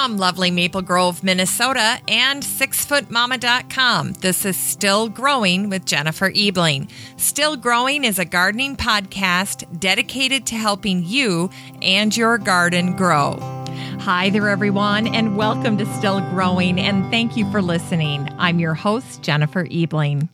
From lovely Maple Grove, Minnesota, and sixfootmama.com, this is Still Growing with Jennifer Ebling. Still Growing is a gardening podcast dedicated to helping you and your garden grow. Hi there, everyone, and welcome to Still Growing, and thank you for listening. I'm your host, Jennifer Ebling.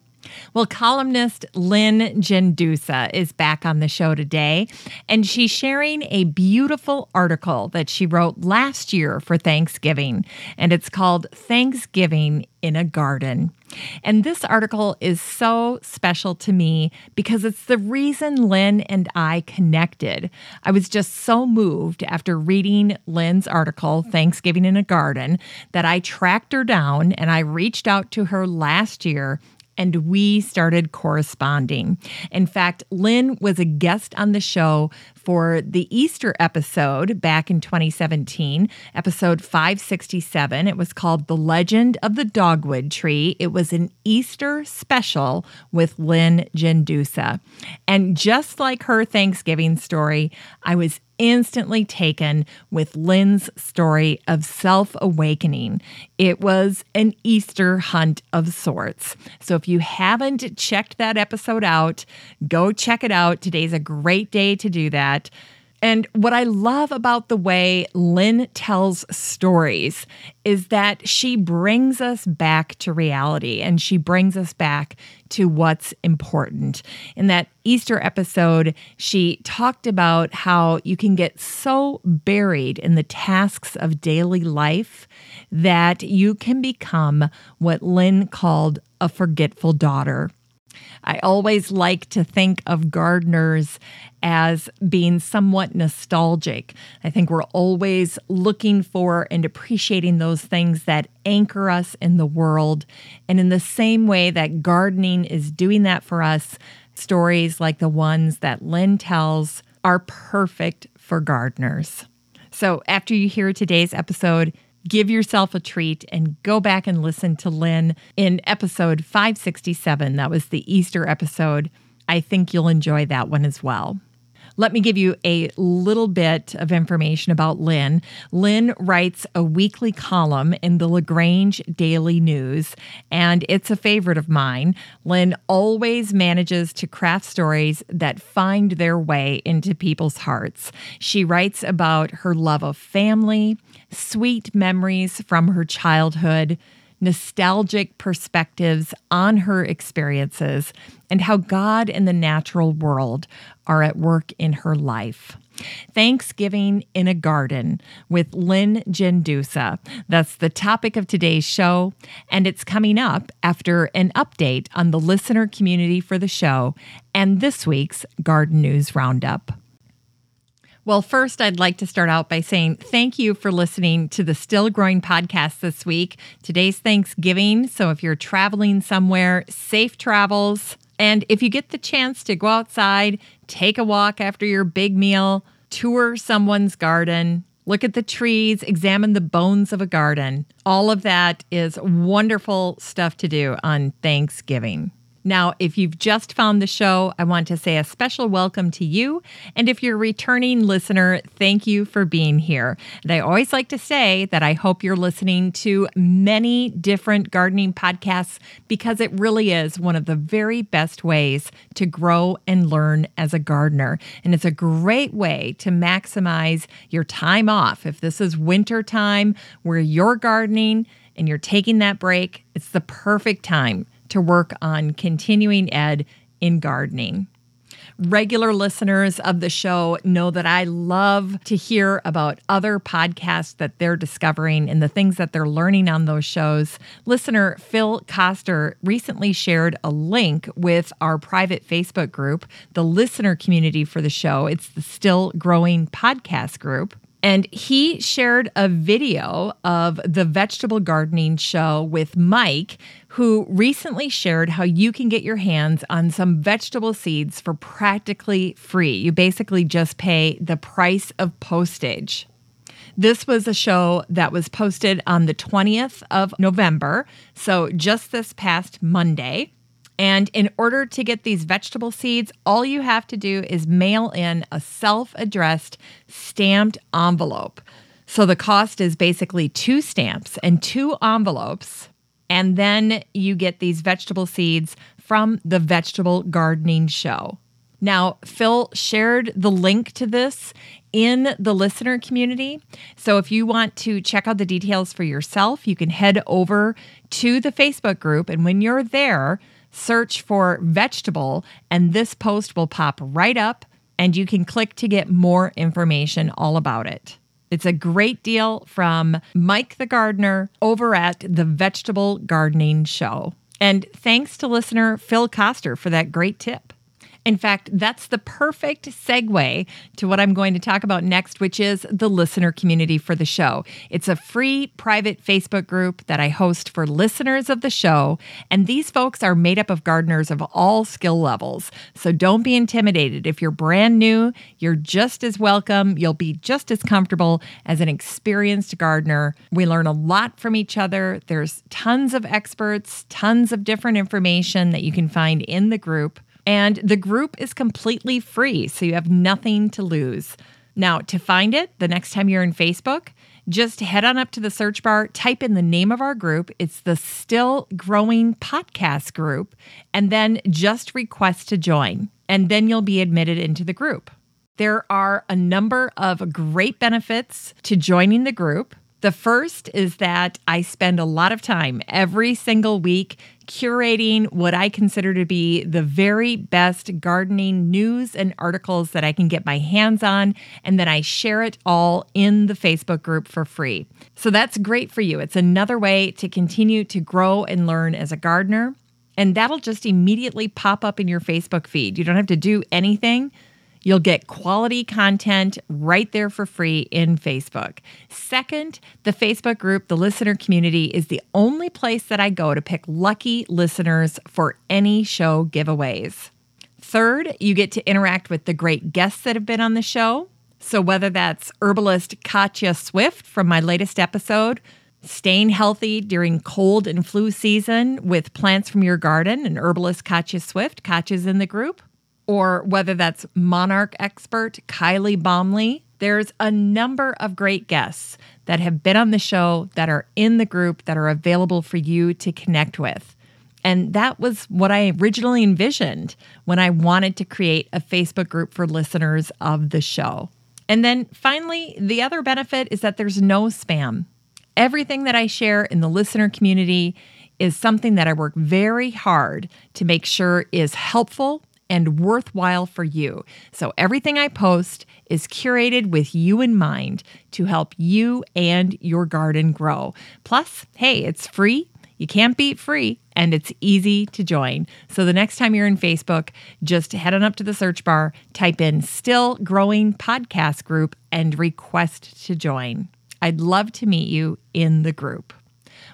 Well, columnist Lynn Gendusa is back on the show today, and she's sharing a beautiful article that she wrote last year for Thanksgiving, and it's called Thanksgiving in a Garden. And this article is so special to me because it's the reason Lynn and I connected. I was just so moved after reading Lynn's article, Thanksgiving in a Garden, that I tracked her down and I reached out to her last year and we started corresponding. In fact, Lynn was a guest on the show for the Easter episode back in 2017, episode 567. It was called The Legend of the Dogwood Tree. It was an Easter special with Lynn Gendusa. And just like her Thanksgiving story, I was instantly taken with Lynn's story of self awakening. It was an Easter hunt of sorts. So if you haven't checked that episode out, go check it out. Today's a great day to do that. And what I love about the way Lynn tells stories is that she brings us back to reality and she brings us back to what's important. In that Easter episode, she talked about how you can get so buried in the tasks of daily life that you can become what Lynn called a forgetful daughter. I always like to think of gardeners as being somewhat nostalgic. I think we're always looking for and appreciating those things that anchor us in the world. And in the same way that gardening is doing that for us, stories like the ones that Lynn tells are perfect for gardeners. So after you hear today's episode, give yourself a treat and go back and listen to Lynn in episode 567. That was the Easter episode. I think you'll enjoy that one as well. Let me give you a little bit of information about Lynn. Lynn writes a weekly column in the LaGrange Daily News, and it's a favorite of mine. Lynn always manages to craft stories that find their way into people's hearts. She writes about her love of family, sweet memories from her childhood, nostalgic perspectives on her experiences, and how God and the natural world are at work in her life. Thanksgiving in a Garden with Lynn Gendusa. That's the topic of today's show, and it's coming up after an update on the listener community for the show and this week's Garden News Roundup. Well, first, I'd like to start out by saying thank you for listening to the Still Growing podcast this week. Today's Thanksgiving, so if you're traveling somewhere, safe travels. And if you get the chance to go outside, take a walk after your big meal, tour someone's garden, look at the trees, examine the bones of a garden. All of that is wonderful stuff to do on Thanksgiving. Now, if you've just found the show, I want to say a special welcome to you. And if you're a returning listener, thank you for being here. And I always like to say that I hope you're listening to many different gardening podcasts because it really is one of the very best ways to grow and learn as a gardener. And it's a great way to maximize your time off. If this is winter time where you're gardening, and you're taking that break, it's the perfect time to work on continuing ed in gardening. Regular listeners of the show know that I love to hear about other podcasts that they're discovering and the things that they're learning on those shows. Listener Phil Coster recently shared a link with our private Facebook group, the listener community for the show. It's the Still Growing Podcast Group. And he shared a video of the vegetable gardening show with Mike, who recently shared how you can get your hands on some vegetable seeds for practically free. You basically just pay the price of postage. This was a show that was posted on the 20th of November, so just this past Monday. And in order to get these vegetable seeds, all you have to do is mail in a self addressed stamped envelope. So the cost is basically two stamps and two envelopes. And then you get these vegetable seeds from the Vegetable Gardening Show. Now, Phil shared the link to this in the listener community. So if you want to check out the details for yourself, you can head over to the Facebook group. And when you're there, search for vegetable, and this post will pop right up, and you can click to get more information all about it. It's a great deal from Mike the Gardener over at the Vegetable Gardening Show. And thanks to listener Phil Coster for that great tip. In fact, that's the perfect segue to what I'm going to talk about next, which is the listener community for the show. It's a free private Facebook group that I host for listeners of the show. And these folks are made up of gardeners of all skill levels. So don't be intimidated. If you're brand new, you're just as welcome. You'll be just as comfortable as an experienced gardener. We learn a lot from each other. There's tons of experts, tons of different information that you can find in the group. And the group is completely free, so you have nothing to lose. Now, to find it, the next time you're in Facebook, just head on up to the search bar, type in the name of our group. It's the Still Growing Podcast Group, and then just request to join. And then you'll be admitted into the group. There are a number of great benefits to joining the group. The first is that I spend a lot of time every single week curating what I consider to be the very best gardening news and articles that I can get my hands on, and then I share it all in the Facebook group for free. So that's great for you. It's another way to continue to grow and learn as a gardener. And that'll just immediately pop up in your Facebook feed. You don't have to do anything. You'll get quality content right there for free in Facebook. Second, the Facebook group, the listener community, is the only place that I go to pick lucky listeners for any show giveaways. Third, you get to interact with the great guests that have been on the show. So, whether that's herbalist Katja Swift from my latest episode, staying healthy during cold and flu season with plants from your garden, and herbalist Katja Swift, Katja's in the group, or whether that's monarch expert Kylee Baumle. There's a number of great guests that have been on the show that are in the group that are available for you to connect with. And that was what I originally envisioned when I wanted to create a Facebook group for listeners of the show. And then finally, the other benefit is that there's no spam. Everything that I share in the listener community is something that I work very hard to make sure is helpful and worthwhile for you. So everything I post is curated with you in mind to help you and your garden grow. Plus, hey, it's free. You can't beat free and it's easy to join. So the next time you're in Facebook, just head on up to the search bar, type in Still Growing Podcast Group, and request to join. I'd love to meet you in the group.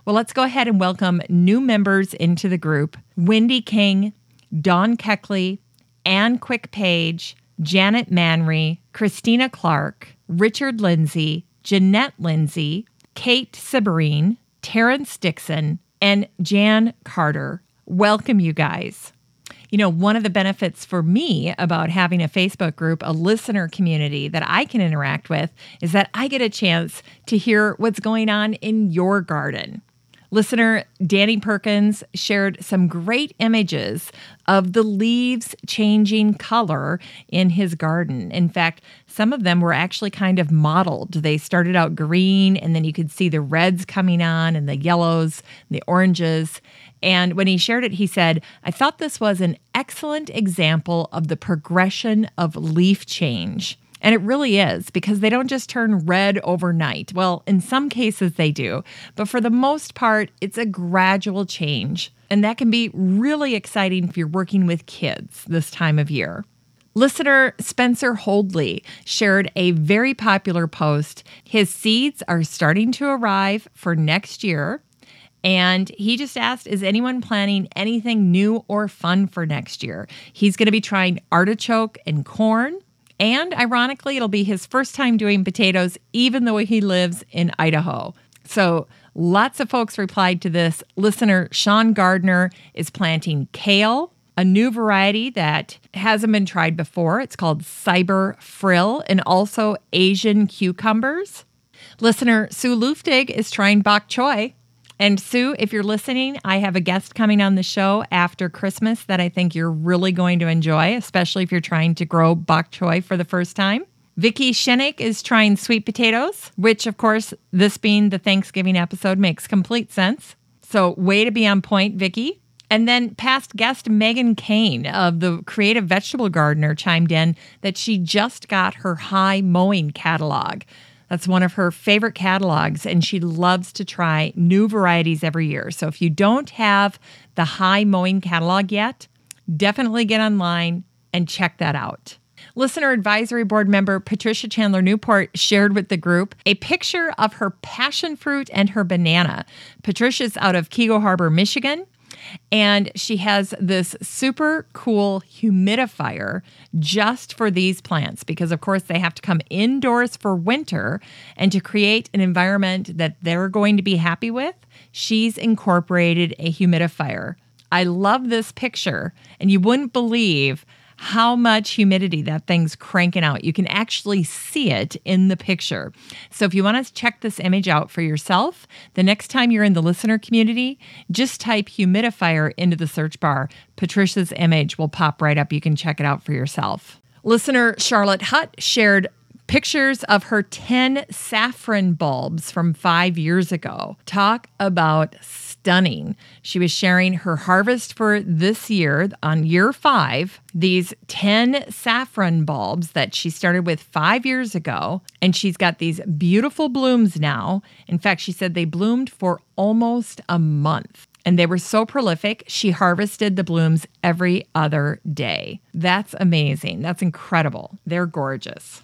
Well, let's go ahead and welcome new members into the group Wendy King, Dawn Keckley, Anne Quick Page, Janet Manry, Christina Clark, Richard Lindsay, Jeanette Lindsay, Kate Siberine, Terrence Dixon, and Jan Carter. Welcome, you guys. You know, one of the benefits for me about having a Facebook group, a listener community that I can interact with, is that I get a chance to hear what's going on in your garden. Listener Danny Perkins shared some great images of the leaves changing color in his garden. In fact, some of them were actually kind of modeled. They started out green, and then you could see the reds coming on, and the yellows, and the oranges. And when he shared it, he said, I thought this was an excellent example of the progression of leaf change. And it really is because they don't just turn red overnight. Well, in some cases they do, but for the most part, it's a gradual change. And that can be really exciting if you're working with kids this time of year. Listener Spencer Holdley shared a very popular post. His seeds are starting to arrive for next year. And he just asked, Is anyone planning anything new or fun for next year? He's going to be trying artichoke and corn. And ironically, it'll be his first time doing potatoes, even though he lives in Idaho. So lots of folks replied to this. Listener Sean Gardner is planting kale, a new variety that hasn't been tried before. It's called Cyber Frill, and also Asian cucumbers. Listener Sue Luftig is trying bok choy. And Sue, if you're listening, I have a guest coming on the show after Christmas that I think you're really going to enjoy, especially if you're trying to grow bok choy for the first time. Vicky Shenik is trying sweet potatoes, which, of course, this being the Thanksgiving episode, makes complete sense. So, way to be on point, Vicky. And then past guest Megan Cain of the Creative Vegetable Gardener chimed in that she just got her high mowing catalog. That's one of her favorite catalogs, and she loves to try new varieties every year. So if you don't have the high mowing catalog yet, definitely get online and check that out. Listener Advisory Board member Patricia Chandler Newport shared with the group a picture of her passion fruit and her banana. Patricia's out of Keego Harbor, Michigan. And she has this super cool humidifier just for these plants because, of course, they have to come indoors for winter. And to create an environment that they're going to be happy with, she's incorporated a humidifier. I love this picture, and you wouldn't believe how much humidity that thing's cranking out. You can actually see it in the picture. So if you want to check this image out for yourself, the next time you're in the listener community, just type humidifier into the search bar. Patricia's image will pop right up. You can check it out for yourself. Listener Charlotte Hutt shared pictures of her 10 saffron bulbs from five years ago. Talk about stunning. She was sharing her harvest for this year on year five, these 10 saffron bulbs that she started with five years ago. And she's got these beautiful blooms now. In fact, she said they bloomed for almost a month and they were so prolific, she harvested the blooms every other day. That's amazing. That's incredible. They're gorgeous.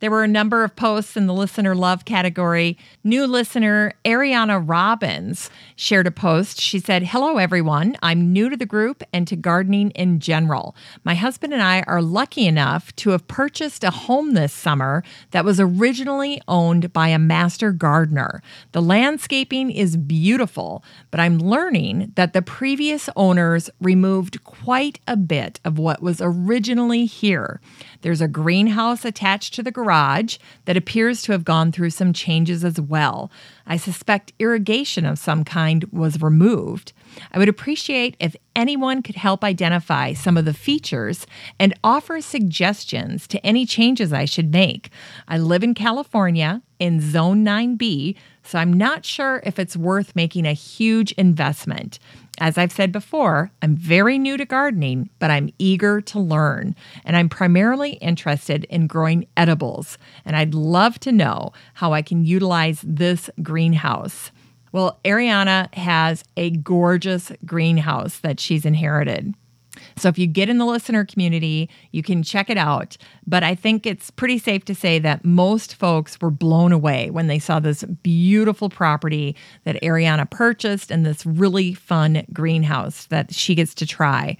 There were a number of posts in the listener love category. New listener Ariana Robbins shared a post. She said, Hello, everyone. I'm new to the group and to gardening in general. My husband and I are lucky enough to have purchased a home this summer that was originally owned by a master gardener. The landscaping is beautiful, but I'm learning that the previous owners removed quite a bit of what was originally here. There's a greenhouse attached to the garage that appears to have gone through some changes as well. I suspect irrigation of some kind was removed. I would appreciate if anyone could help identify some of the features and offer suggestions to any changes I should make. I live in California in Zone 9B, so I'm not sure if it's worth making a huge investment. As I've said before, I'm very new to gardening, but I'm eager to learn. And I'm primarily interested in growing edibles. And I'd love to know how I can utilize this greenhouse. Well, Ariana has a gorgeous greenhouse that she's inherited. So if you get in the listener community, you can check it out. But I think it's pretty safe to say that most folks were blown away when they saw this beautiful property that Ariana purchased and this really fun greenhouse that she gets to try.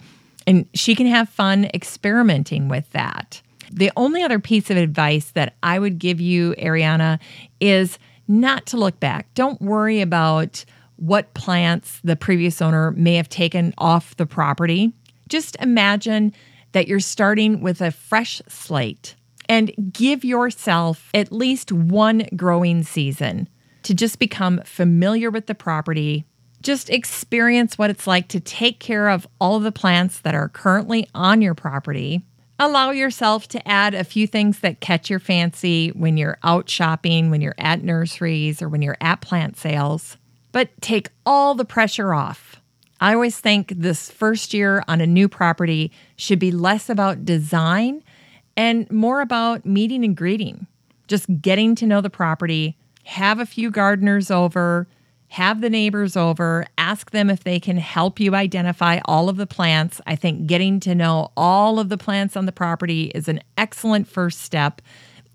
And she can have fun experimenting with that. The only other piece of advice that I would give you, Ariana, is not to look back. Don't worry about what plants the previous owner may have taken off the property. Just imagine that you're starting with a fresh slate and give yourself at least one growing season to just become familiar with the property. Just experience what it's like to take care of all of the plants that are currently on your property. Allow yourself to add a few things that catch your fancy when you're out shopping, when you're at nurseries, or when you're at plant sales. But take all the pressure off I always think this first year on a new property should be less about design and more about meeting and greeting, just getting to know the property, have a few gardeners over, have the neighbors over, ask them if they can help you identify all of the plants. I think getting to know all of the plants on the property is an excellent first step.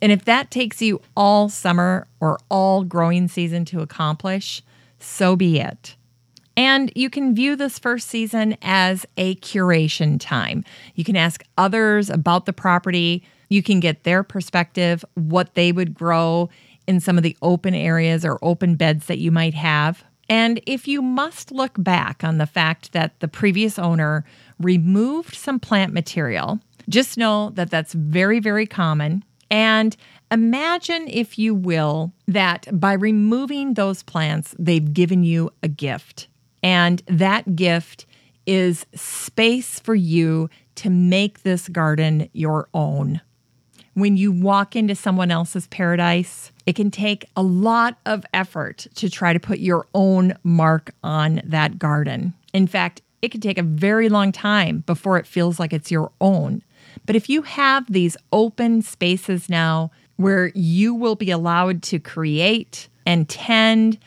And if that takes you all summer or all growing season to accomplish, so be it. And you can view this first season as a curation time. You can ask others about the property. You can get their perspective, what they would grow in some of the open areas or open beds that you might have. And if you must look back on the fact that the previous owner removed some plant material, just know that that's very, very common. And imagine, if you will, that by removing those plants, they've given you a gift. And that gift is space for you to make this garden your own. When you walk into someone else's paradise, it can take a lot of effort to try to put your own mark on that garden. In fact, it can take a very long time before it feels like it's your own. But if you have these open spaces now where you will be allowed to create and tend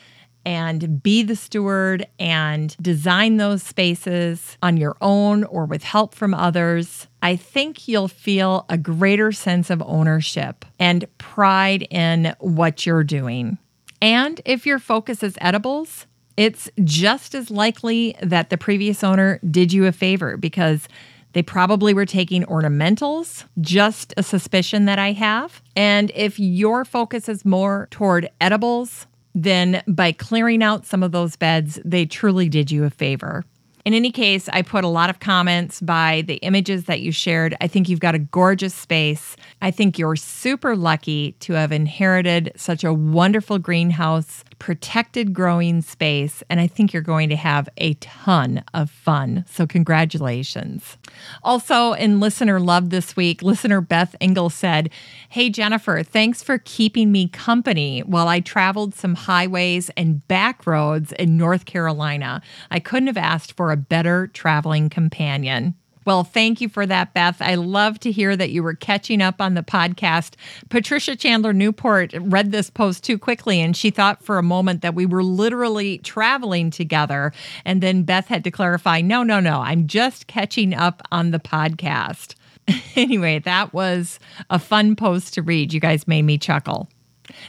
and be the steward and design those spaces on your own or with help from others, I think you'll feel a greater sense of ownership and pride in what you're doing. And if your focus is edibles, it's just as likely that the previous owner did you a favor because they probably were taking ornamentals, just a suspicion that I have. And if your focus is more toward edibles, then by clearing out some of those beds, they truly did you a favor. In any case, I put a lot of comments by the images that you shared. I think you've got a gorgeous space. I think you're super lucky to have inherited such a wonderful greenhouse protected growing space, and I think you're going to have a ton of fun. So, congratulations. Also, in Listener Love this week, listener Beth Engel said, Hey, Jennifer, thanks for keeping me company while I traveled some highways and back roads in North Carolina. I couldn't have asked for a better traveling companion. Well, thank you for that, Beth. I love to hear that you were catching up on the podcast. Patricia Chandler Newport read this post too quickly, and she thought for a moment that we were literally traveling together. And then Beth had to clarify no, no, no, I'm just catching up on the podcast. anyway, that was a fun post to read. You guys made me chuckle.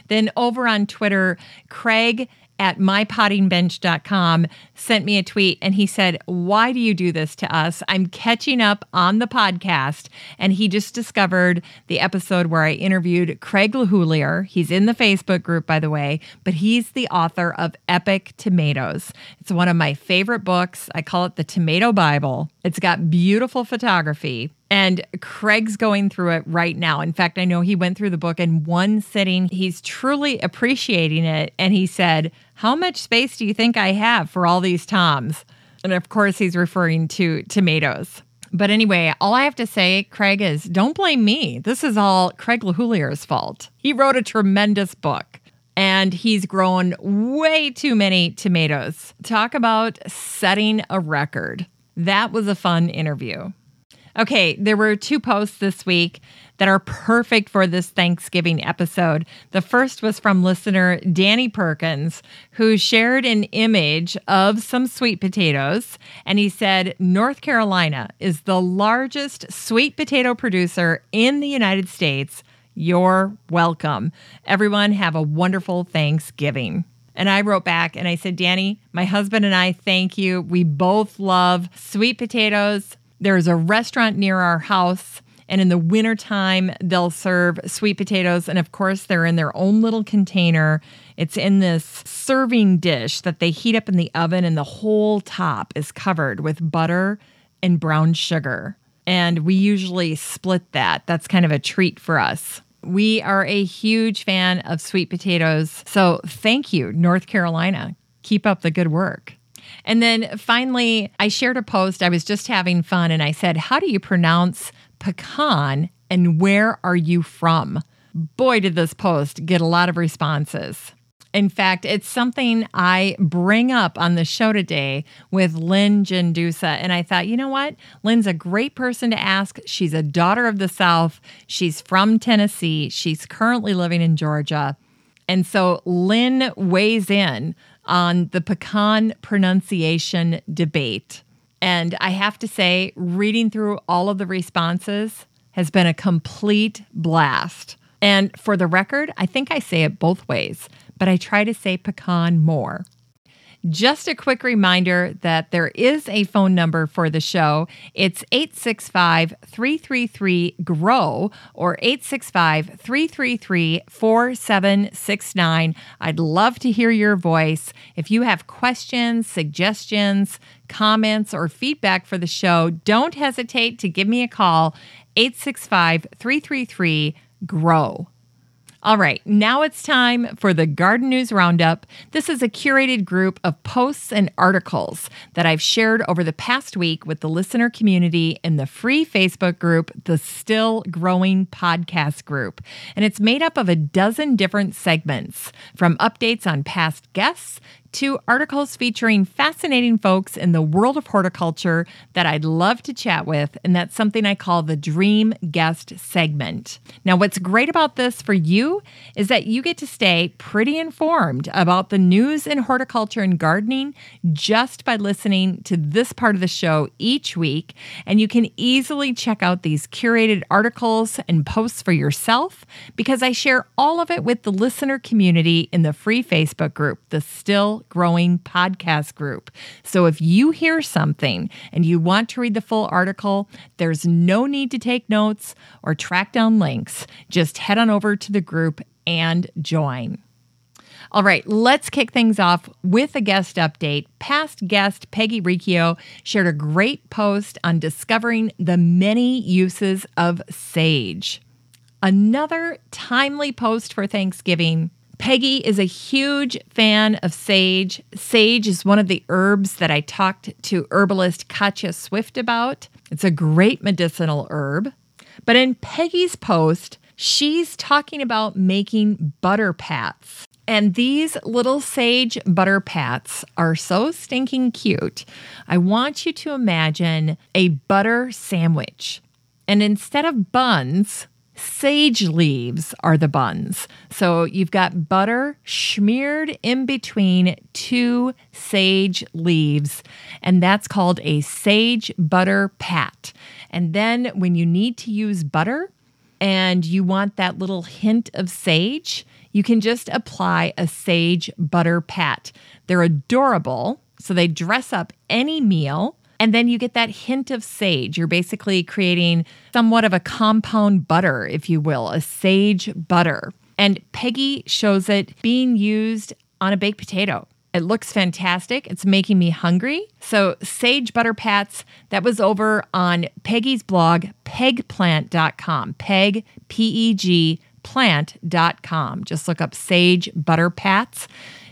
Then over on Twitter, Craig at mypottingbench.com sent me a tweet and he said, Why do you do this to us? I'm catching up on the podcast. And he just discovered the episode where I interviewed Craig LeHoullier. He's in the Facebook group, by the way, but he's the author of Epic Tomatoes. It's one of my favorite books. I call it the Tomato Bible. It's got beautiful photography. And Craig's going through it right now. In fact, I know he went through the book in one sitting. He's truly appreciating it. And he said, How much space do you think I have for all these Toms? And of course, he's referring to tomatoes. But anyway, all I have to say, Craig, is don't blame me. This is all Craig LeHoullier's fault. He wrote a tremendous book and he's grown way too many tomatoes. Talk about setting a record. That was a fun interview. Okay, there were two posts this week that are perfect for this Thanksgiving episode. The first was from listener Danny Perkins, who shared an image of some sweet potatoes. And he said, North Carolina is the largest sweet potato producer in the United States. You're welcome. Everyone, have a wonderful Thanksgiving. And I wrote back and I said, Danny, my husband and I thank you. We both love sweet potatoes, there's a restaurant near our house. And in the wintertime, they'll serve sweet potatoes. And of course, they're in their own little container. It's in this serving dish that they heat up in the oven, and the whole top is covered with butter and brown sugar. And we usually split that. That's kind of a treat for us. We are a huge fan of sweet potatoes. So thank you, North Carolina. Keep up the good work. And then finally, I shared a post. I was just having fun and I said, How do you pronounce pecan and where are you from? Boy, did this post get a lot of responses. In fact, it's something I bring up on the show today with Lynn Gendusa. And I thought, you know what? Lynn's a great person to ask. She's a daughter of the South. She's from Tennessee. She's currently living in Georgia. And so Lynn weighs in on the pecan pronunciation debate. And I have to say, reading through all of the responses has been a complete blast. And for the record, I think I say it both ways, but I try to say pecan more. Just a quick reminder that there is a phone number for the show. It's 865 333 GROW or 865 333 4769. I'd love to hear your voice. If you have questions, suggestions, comments, or feedback for the show, don't hesitate to give me a call 865 333 grow. All right, now it's time for the Garden News Roundup. This is a curated group of posts and articles that I've shared over the past week with the listener community in the free Facebook group, the Still Growing Podcast Group. And it's made up of a dozen different segments from updates on past guests to articles featuring fascinating folks in the world of horticulture that I'd love to chat with, and that's something I call the Dream Guest segment. Now, what's great about this for you is that you get to stay pretty informed about the news in horticulture and gardening just by listening to this part of the show each week, and you can easily check out these curated articles and posts for yourself because I share all of it with the listener community in the free Facebook group, the Still growing podcast group. So if you hear something and you want to read the full article, there's no need to take notes or track down links. Just head on over to the group and join. All right, let's kick things off with a guest update. Past guest Peggy Riccio shared a great post on discovering the many uses of sage. Another timely post for Thanksgiving Peggy is a huge fan of sage. Sage is one of the herbs that I talked to herbalist Katja Swift about. It's a great medicinal herb. But in Peggy's post, she's talking about making butter pats. And these little sage butter pats are so stinking cute. I want you to imagine a butter sandwich. And instead of buns, Sage leaves are the buns. So you've got butter smeared in between two sage leaves, and that's called a sage butter pat. And then when you need to use butter and you want that little hint of sage, you can just apply a sage butter pat. They're adorable, so they dress up any meal. And then you get that hint of sage. You're basically creating somewhat of a compound butter, if you will, a sage butter. And Peggy shows it being used on a baked potato. It looks fantastic. It's making me hungry. So, Sage Butter Pats, that was over on Peggy's blog, pegplant.com. Peg, P E G, plant.com. Just look up Sage Butter Pats.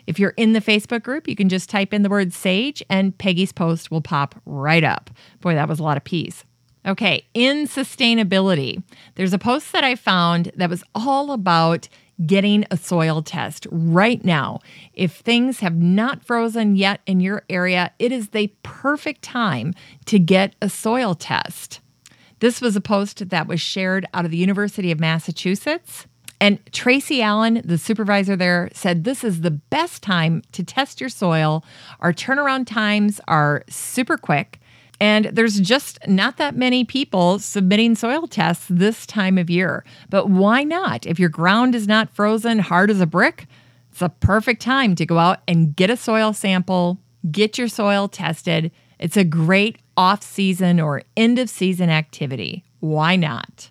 If you're in the Facebook group, you can just type in the word sage and Peggy's post will pop right up. Boy, that was a lot of peas. Okay, in sustainability, there's a post that I found that was all about getting a soil test right now. If things have not frozen yet in your area, it is the perfect time to get a soil test. This was a post that was shared out of the University of Massachusetts. And Tracy Allen, the supervisor there, said this is the best time to test your soil. Our turnaround times are super quick. And there's just not that many people submitting soil tests this time of year. But why not? If your ground is not frozen hard as a brick, it's a perfect time to go out and get a soil sample, get your soil tested. It's a great off season or end of season activity. Why not?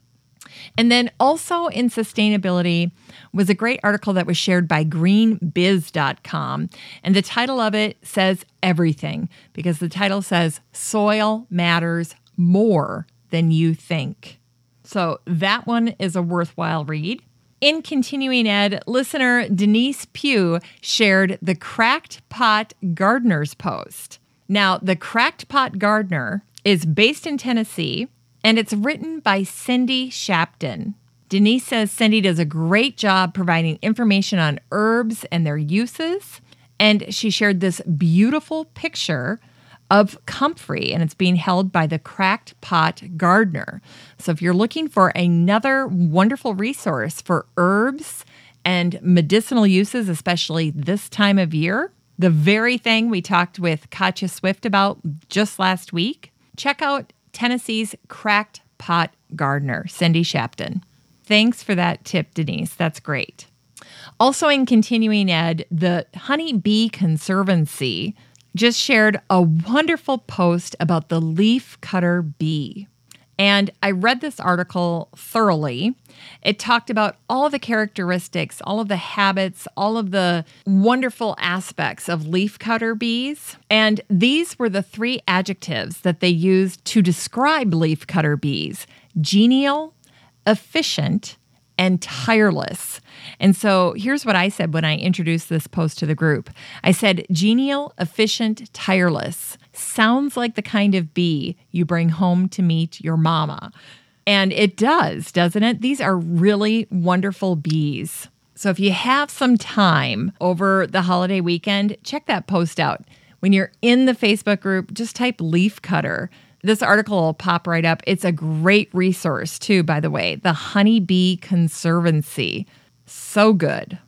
And then also in sustainability was a great article that was shared by greenbiz.com. And the title of it says everything because the title says soil matters more than you think. So that one is a worthwhile read. In continuing ed, listener Denise Pugh shared the Cracked Pot Gardener's post. Now, the Cracked Pot Gardener is based in Tennessee and it's written by Cindy Shapton. Denise says Cindy does a great job providing information on herbs and their uses. And she shared this beautiful picture of comfrey, and it's being held by the Cracked Pot Gardener. So, if you're looking for another wonderful resource for herbs and medicinal uses, especially this time of year, the very thing we talked with Katja Swift about just last week, check out Tennessee's cracked pot gardener, Cindy Shapton. Thanks for that tip, Denise. That's great. Also, in continuing ed, the Honey Bee Conservancy just shared a wonderful post about the leaf cutter bee. And I read this article thoroughly. It talked about all the characteristics, all of the habits, all of the wonderful aspects of leafcutter bees. And these were the three adjectives that they used to describe leafcutter bees genial, efficient, and tireless. And so here's what I said when I introduced this post to the group I said, genial, efficient, tireless sounds like the kind of bee you bring home to meet your mama. And it does, doesn't it? These are really wonderful bees. So if you have some time over the holiday weekend, check that post out. When you're in the Facebook group, just type leaf cutter. This article will pop right up. It's a great resource, too, by the way. The Honeybee Conservancy. So good.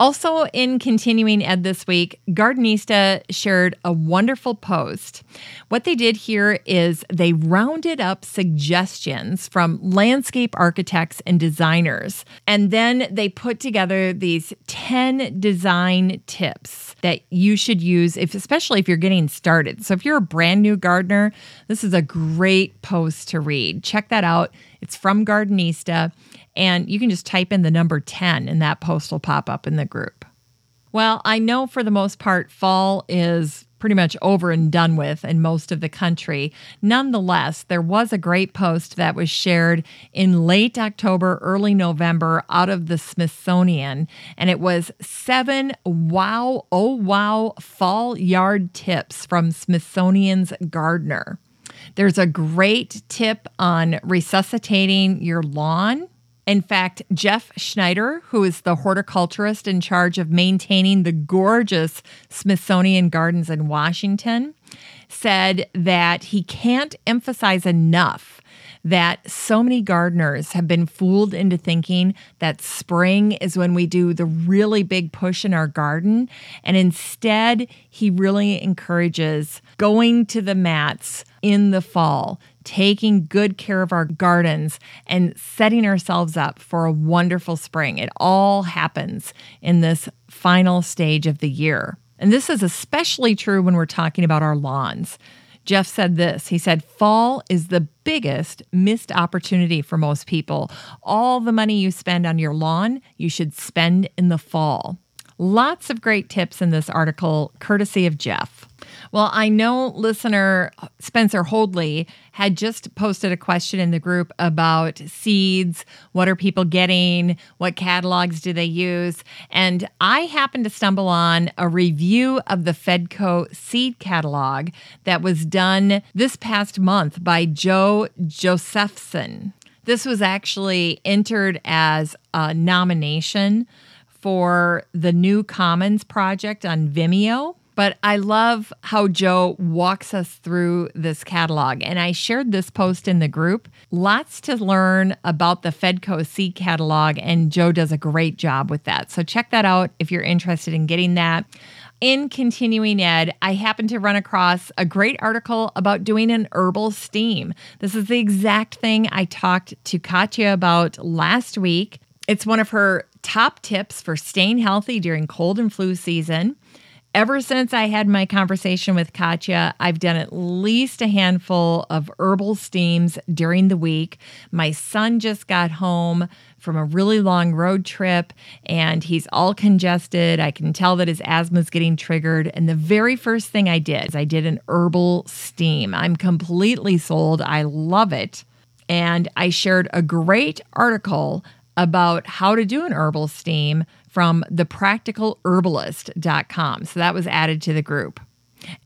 Also, in continuing ed this week, Gardenista shared a wonderful post. What they did here is they rounded up suggestions from landscape architects and designers, and then they put together these 10 design tips that you should use, if, especially if you're getting started. So, if you're a brand new gardener, this is a great post to read. Check that out. It's from Gardenista and you can just type in the number 10 and that post will pop up in the group. Well, I know for the most part, fall is pretty much over and done with in most of the country. Nonetheless, there was a great post that was shared in late October, early November out of the Smithsonian, and it was seven wow, oh wow, fall yard tips from Smithsonian's Gardener. There's a great tip on resuscitating your lawn in fact, Jeff Schneider, who is the horticulturist in charge of maintaining the gorgeous Smithsonian Gardens in Washington, said that he can't emphasize enough that so many gardeners have been fooled into thinking that spring is when we do the really big push in our garden. And instead, he really encourages going to the mats in the fall, taking good care of our gardens and setting ourselves up for a wonderful spring. It all happens in this final stage of the year. And this is especially true when we're talking about our lawns. Jeff said this. He said, Fall is the biggest missed opportunity for most people. All the money you spend on your lawn, you should spend in the fall. Lots of great tips in this article, courtesy of Jeff. Well, I know listener Spencer Holdley had just posted a question in the group about seeds. What are people getting? What catalogs do they use? And I happened to stumble on a review of the Fedco seed catalog that was done this past month by Joe Josephson. This was actually entered as a nomination for the New Commons project on Vimeo. But I love how Joe walks us through this catalog. And I shared this post in the group. Lots to learn about the Fedco seed catalog, and Joe does a great job with that. So check that out if you're interested in getting that. In continuing ed, I happened to run across a great article about doing an herbal steam. This is the exact thing I talked to Katja about last week. It's one of her top tips for staying healthy during cold and flu season. Ever since I had my conversation with Katja, I've done at least a handful of herbal steams during the week. My son just got home from a really long road trip and he's all congested. I can tell that his asthma is getting triggered. And the very first thing I did is I did an herbal steam. I'm completely sold. I love it. And I shared a great article about how to do an herbal steam from thepracticalherbalist.com. So that was added to the group.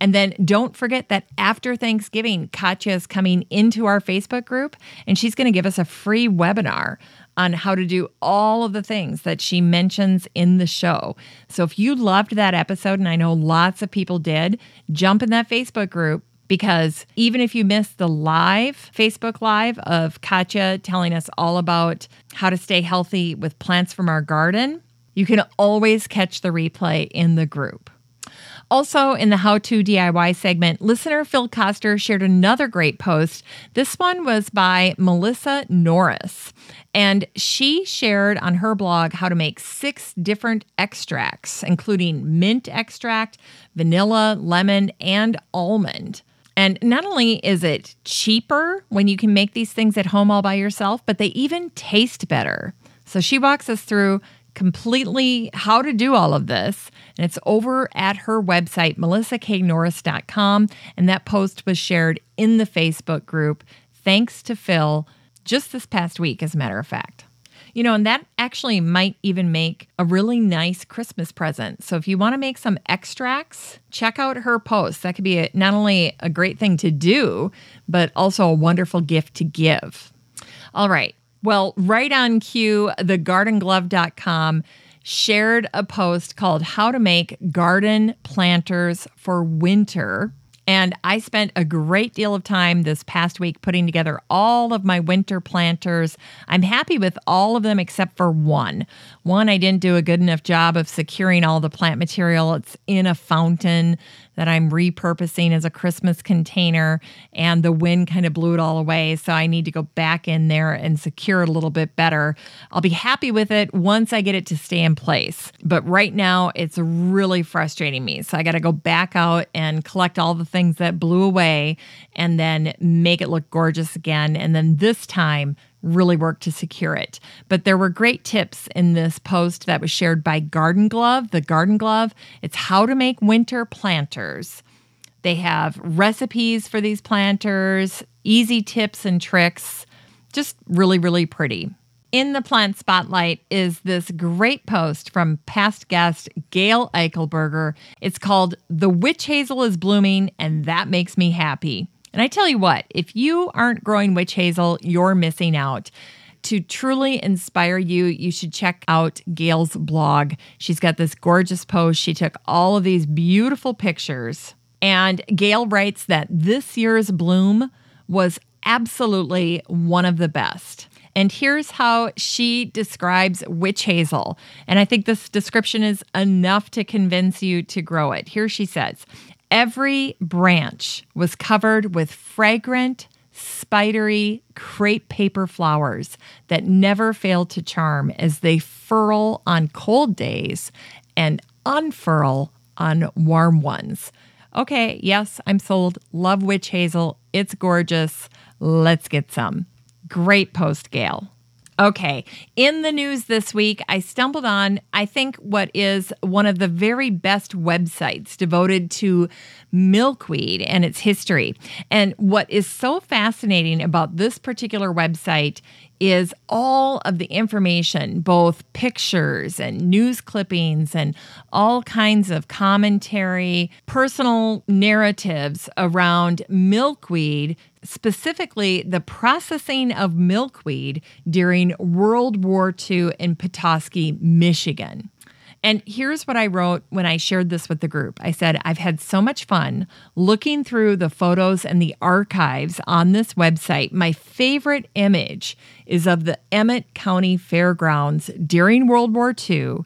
And then don't forget that after Thanksgiving, Katja is coming into our Facebook group and she's going to give us a free webinar on how to do all of the things that she mentions in the show. So if you loved that episode, and I know lots of people did, jump in that Facebook group because even if you missed the live Facebook Live of Katja telling us all about how to stay healthy with plants from our garden, you can always catch the replay in the group. Also, in the How to DIY segment, listener Phil Coster shared another great post. This one was by Melissa Norris, and she shared on her blog how to make six different extracts, including mint extract, vanilla, lemon, and almond. And not only is it cheaper when you can make these things at home all by yourself, but they even taste better. So she walks us through completely how to do all of this. And it's over at her website, melissaknorris.com. And that post was shared in the Facebook group. Thanks to Phil just this past week, as a matter of fact. You know, and that actually might even make a really nice Christmas present. So if you want to make some extracts, check out her post. That could be a, not only a great thing to do, but also a wonderful gift to give. All right. Well, right on cue, thegardenglove.com shared a post called How to Make Garden Planters for Winter. And I spent a great deal of time this past week putting together all of my winter planters. I'm happy with all of them except for one. One, I didn't do a good enough job of securing all the plant material. It's in a fountain that I'm repurposing as a Christmas container, and the wind kind of blew it all away. So I need to go back in there and secure it a little bit better. I'll be happy with it once I get it to stay in place. But right now, it's really frustrating me. So I got to go back out and collect all the things that blew away and then make it look gorgeous again. And then this time, really work to secure it. But there were great tips in this post that was shared by Garden Glove. The Garden Glove, it's how to make winter planters. They have recipes for these planters, easy tips and tricks, just really, really pretty. In the plant spotlight is this great post from past guest Gail Eichelberger. It's called The Witch Hazel is Blooming, and That Makes Me Happy. And I tell you what, if you aren't growing witch hazel, you're missing out. To truly inspire you, you should check out Gail's blog. She's got this gorgeous post. She took all of these beautiful pictures. And Gail writes that this year's bloom was absolutely one of the best. And here's how she describes witch hazel. And I think this description is enough to convince you to grow it. Here she says Every branch was covered with fragrant, spidery crepe paper flowers that never fail to charm as they furl on cold days and unfurl on warm ones. Okay, yes, I'm sold. Love witch hazel. It's gorgeous. Let's get some. Great post, Gail. Okay, in the news this week, I stumbled on, I think, what is one of the very best websites devoted to milkweed and its history. And what is so fascinating about this particular website is all of the information, both pictures and news clippings and all kinds of commentary, personal narratives around milkweed, specifically the processing of milkweed during World War II in Petoskey, Michigan. And here's what I wrote when I shared this with the group. I said, I've had so much fun looking through the photos and the archives on this website. My favorite image is of the Emmet County Fairgrounds during World War II.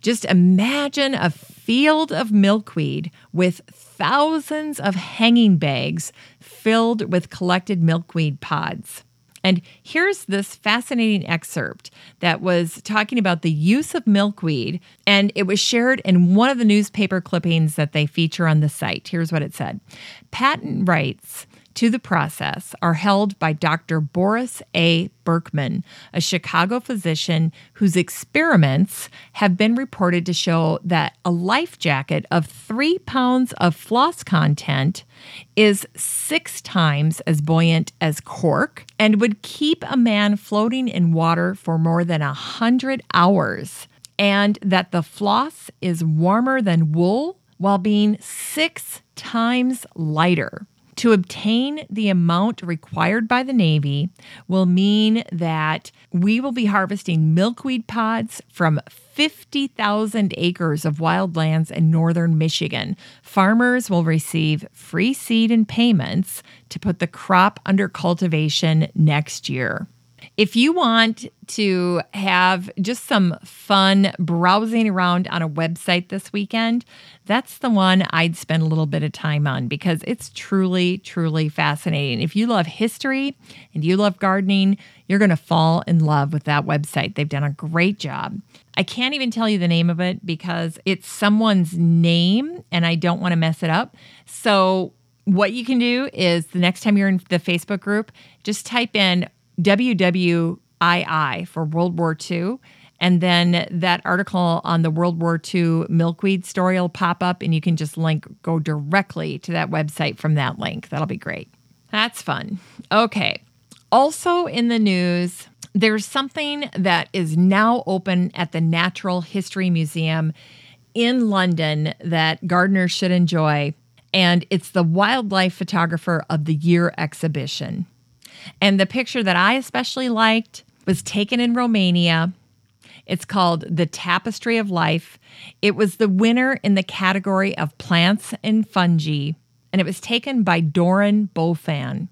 Just imagine a field of milkweed with thousands of hanging bags filled with collected milkweed pods. And here's this fascinating excerpt that was talking about the use of milkweed, and it was shared in one of the newspaper clippings that they feature on the site. Here's what it said Patent rights to the process are held by Dr. Boris A. Berkman, a Chicago physician whose experiments have been reported to show that a life jacket of three pounds of floss content is six times as buoyant as cork and would keep a man floating in water for more than a hundred hours, and that the floss is warmer than wool while being six times lighter to obtain the amount required by the Navy will mean that we will be harvesting milkweed pods from 50,000 acres of wildlands in northern Michigan. Farmers will receive free seed and payments to put the crop under cultivation next year. If you want to have just some fun browsing around on a website this weekend, that's the one I'd spend a little bit of time on because it's truly, truly fascinating. If you love history and you love gardening, you're going to fall in love with that website. They've done a great job. I can't even tell you the name of it because it's someone's name and I don't want to mess it up. So, what you can do is the next time you're in the Facebook group, just type in WWII for World War II. And then that article on the World War II milkweed story will pop up, and you can just link, go directly to that website from that link. That'll be great. That's fun. Okay. Also in the news, there's something that is now open at the Natural History Museum in London that gardeners should enjoy, and it's the Wildlife Photographer of the Year exhibition. And the picture that I especially liked was taken in Romania. It's called The Tapestry of Life. It was the winner in the category of plants and fungi, and it was taken by Dorin Bofan.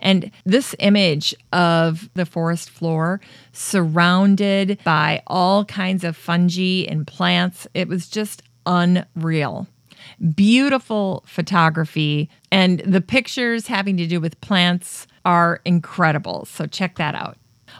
And this image of the forest floor surrounded by all kinds of fungi and plants, it was just unreal. Beautiful photography, and the pictures having to do with plants are incredible. So check that out.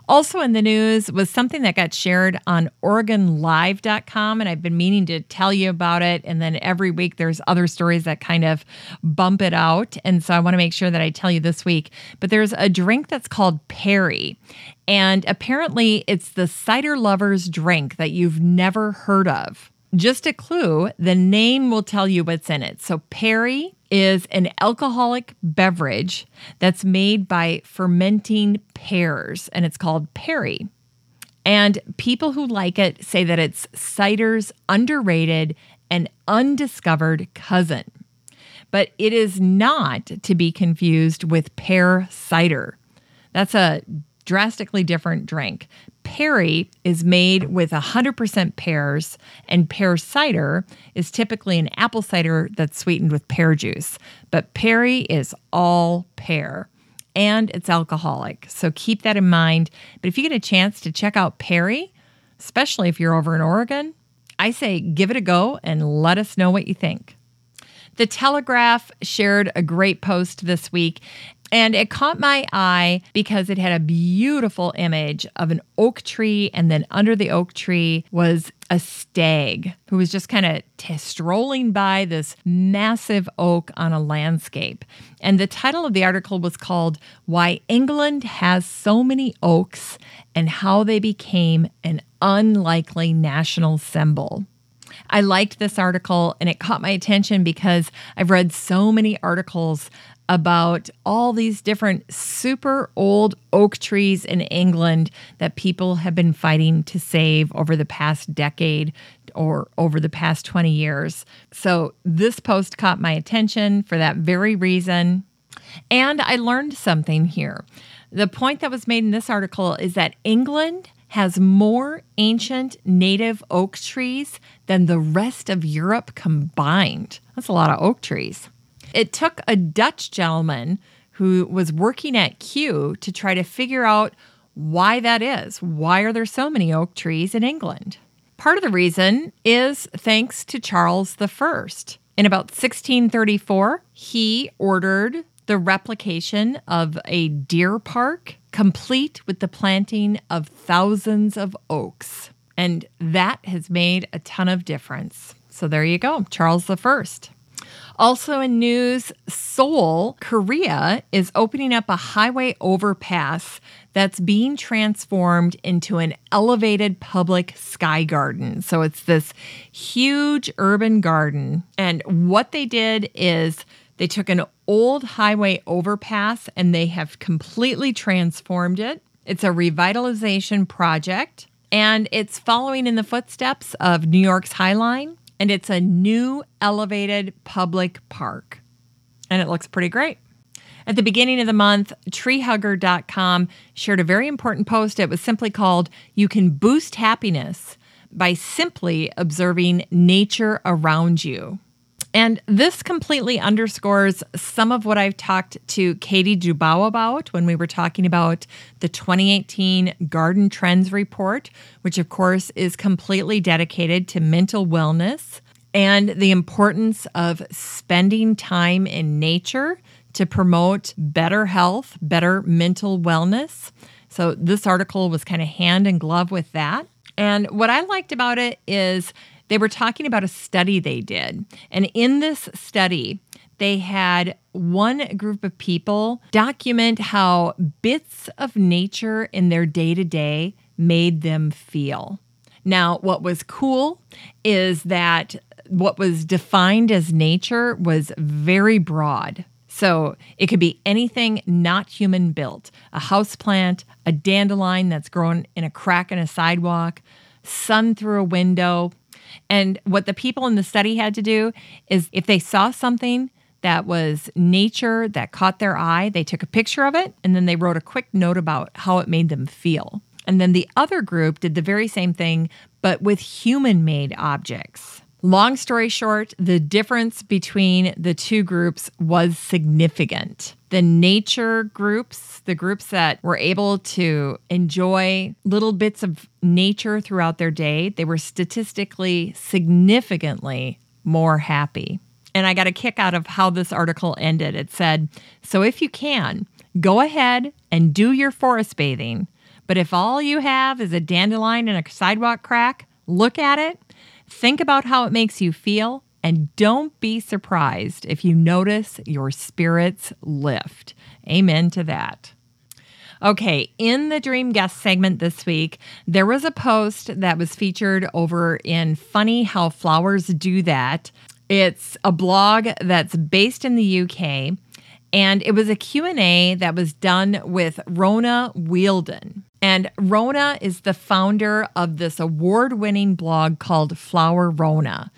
Also in the news was something that got shared on OregonLive.com, and I've been meaning to tell you about it. And then every week there's other stories that kind of bump it out. And so I want to make sure that I tell you this week. But there's a drink that's called Perry. And apparently it's the cider lover's drink that you've never heard of. Just a clue the name will tell you what's in it. So, Perry is an alcoholic beverage that's made by fermenting pears, and it's called Perry. And people who like it say that it's cider's underrated and undiscovered cousin. But it is not to be confused with pear cider. That's a drastically different drink. Perry is made with 100% pears, and pear cider is typically an apple cider that's sweetened with pear juice. But Perry is all pear and it's alcoholic. So keep that in mind. But if you get a chance to check out Perry, especially if you're over in Oregon, I say give it a go and let us know what you think. The Telegraph shared a great post this week, and it caught my eye because it had a beautiful image of an oak tree, and then under the oak tree was a stag who was just kind of t- strolling by this massive oak on a landscape. And the title of the article was called Why England Has So Many Oaks and How They Became an Unlikely National Symbol. I liked this article and it caught my attention because I've read so many articles about all these different super old oak trees in England that people have been fighting to save over the past decade or over the past 20 years. So this post caught my attention for that very reason. And I learned something here. The point that was made in this article is that England has more ancient native oak trees than the rest of Europe combined. That's a lot of oak trees. It took a Dutch gentleman who was working at Kew to try to figure out why that is. Why are there so many oak trees in England? Part of the reason is thanks to Charles I. In about 1634, he ordered the replication of a deer park, complete with the planting of thousands of oaks. And that has made a ton of difference. So there you go, Charles I. Also in news, Seoul, Korea is opening up a highway overpass that's being transformed into an elevated public sky garden. So it's this huge urban garden. And what they did is they took an old highway overpass and they have completely transformed it. It's a revitalization project and it's following in the footsteps of New York's High Line and it's a new elevated public park. And it looks pretty great. At the beginning of the month, treehugger.com shared a very important post. It was simply called You Can Boost Happiness by Simply Observing Nature Around You. And this completely underscores some of what I've talked to Katie Dubow about when we were talking about the 2018 Garden Trends Report, which, of course, is completely dedicated to mental wellness and the importance of spending time in nature to promote better health, better mental wellness. So, this article was kind of hand in glove with that. And what I liked about it is they were talking about a study they did. And in this study, they had one group of people document how bits of nature in their day to day made them feel. Now, what was cool is that what was defined as nature was very broad. So it could be anything not human built a house plant, a dandelion that's grown in a crack in a sidewalk, sun through a window. And what the people in the study had to do is if they saw something that was nature that caught their eye, they took a picture of it and then they wrote a quick note about how it made them feel. And then the other group did the very same thing, but with human made objects. Long story short, the difference between the two groups was significant. The nature groups, the groups that were able to enjoy little bits of nature throughout their day, they were statistically significantly more happy. And I got a kick out of how this article ended. It said, So if you can, go ahead and do your forest bathing. But if all you have is a dandelion and a sidewalk crack, look at it Think about how it makes you feel, and don't be surprised if you notice your spirits lift. Amen to that. Okay, in the Dream Guest segment this week, there was a post that was featured over in Funny How Flowers Do That. It's a blog that's based in the UK and it was a Q&A that was done with Rona Wheeldon. And Rona is the founder of this award winning blog called Flowerona.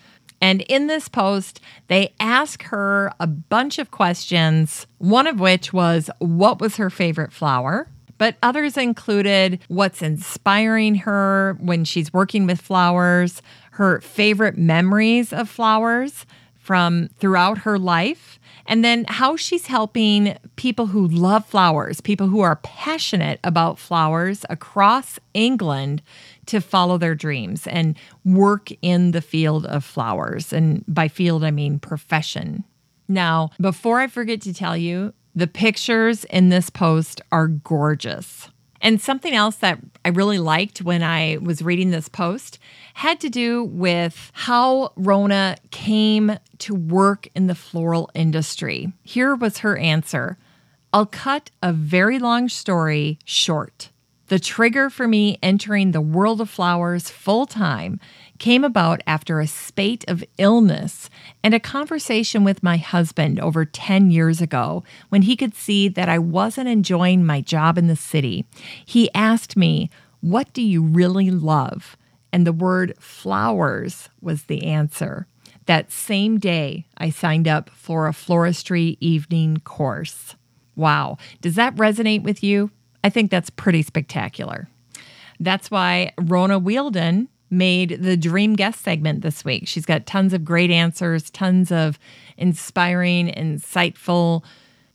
And in this post, they ask her a bunch of questions, one of which was what was her favorite flower? But others included what's inspiring her when she's working with flowers, her favorite memories of flowers from throughout her life, and then how she's helping people who love flowers, people who are passionate about flowers across England to follow their dreams and work in the field of flowers. And by field, I mean profession. Now, before I forget to tell you, the pictures in this post are gorgeous. And something else that I really liked when I was reading this post had to do with how Rona came to work in the floral industry. Here was her answer I'll cut a very long story short. The trigger for me entering the world of flowers full time came about after a spate of illness and a conversation with my husband over 10 years ago when he could see that I wasn't enjoying my job in the city. He asked me, What do you really love? And the word flowers was the answer. That same day, I signed up for a floristry evening course. Wow. Does that resonate with you? I think that's pretty spectacular. That's why Rona Wheeldon made the dream guest segment this week. She's got tons of great answers, tons of inspiring, insightful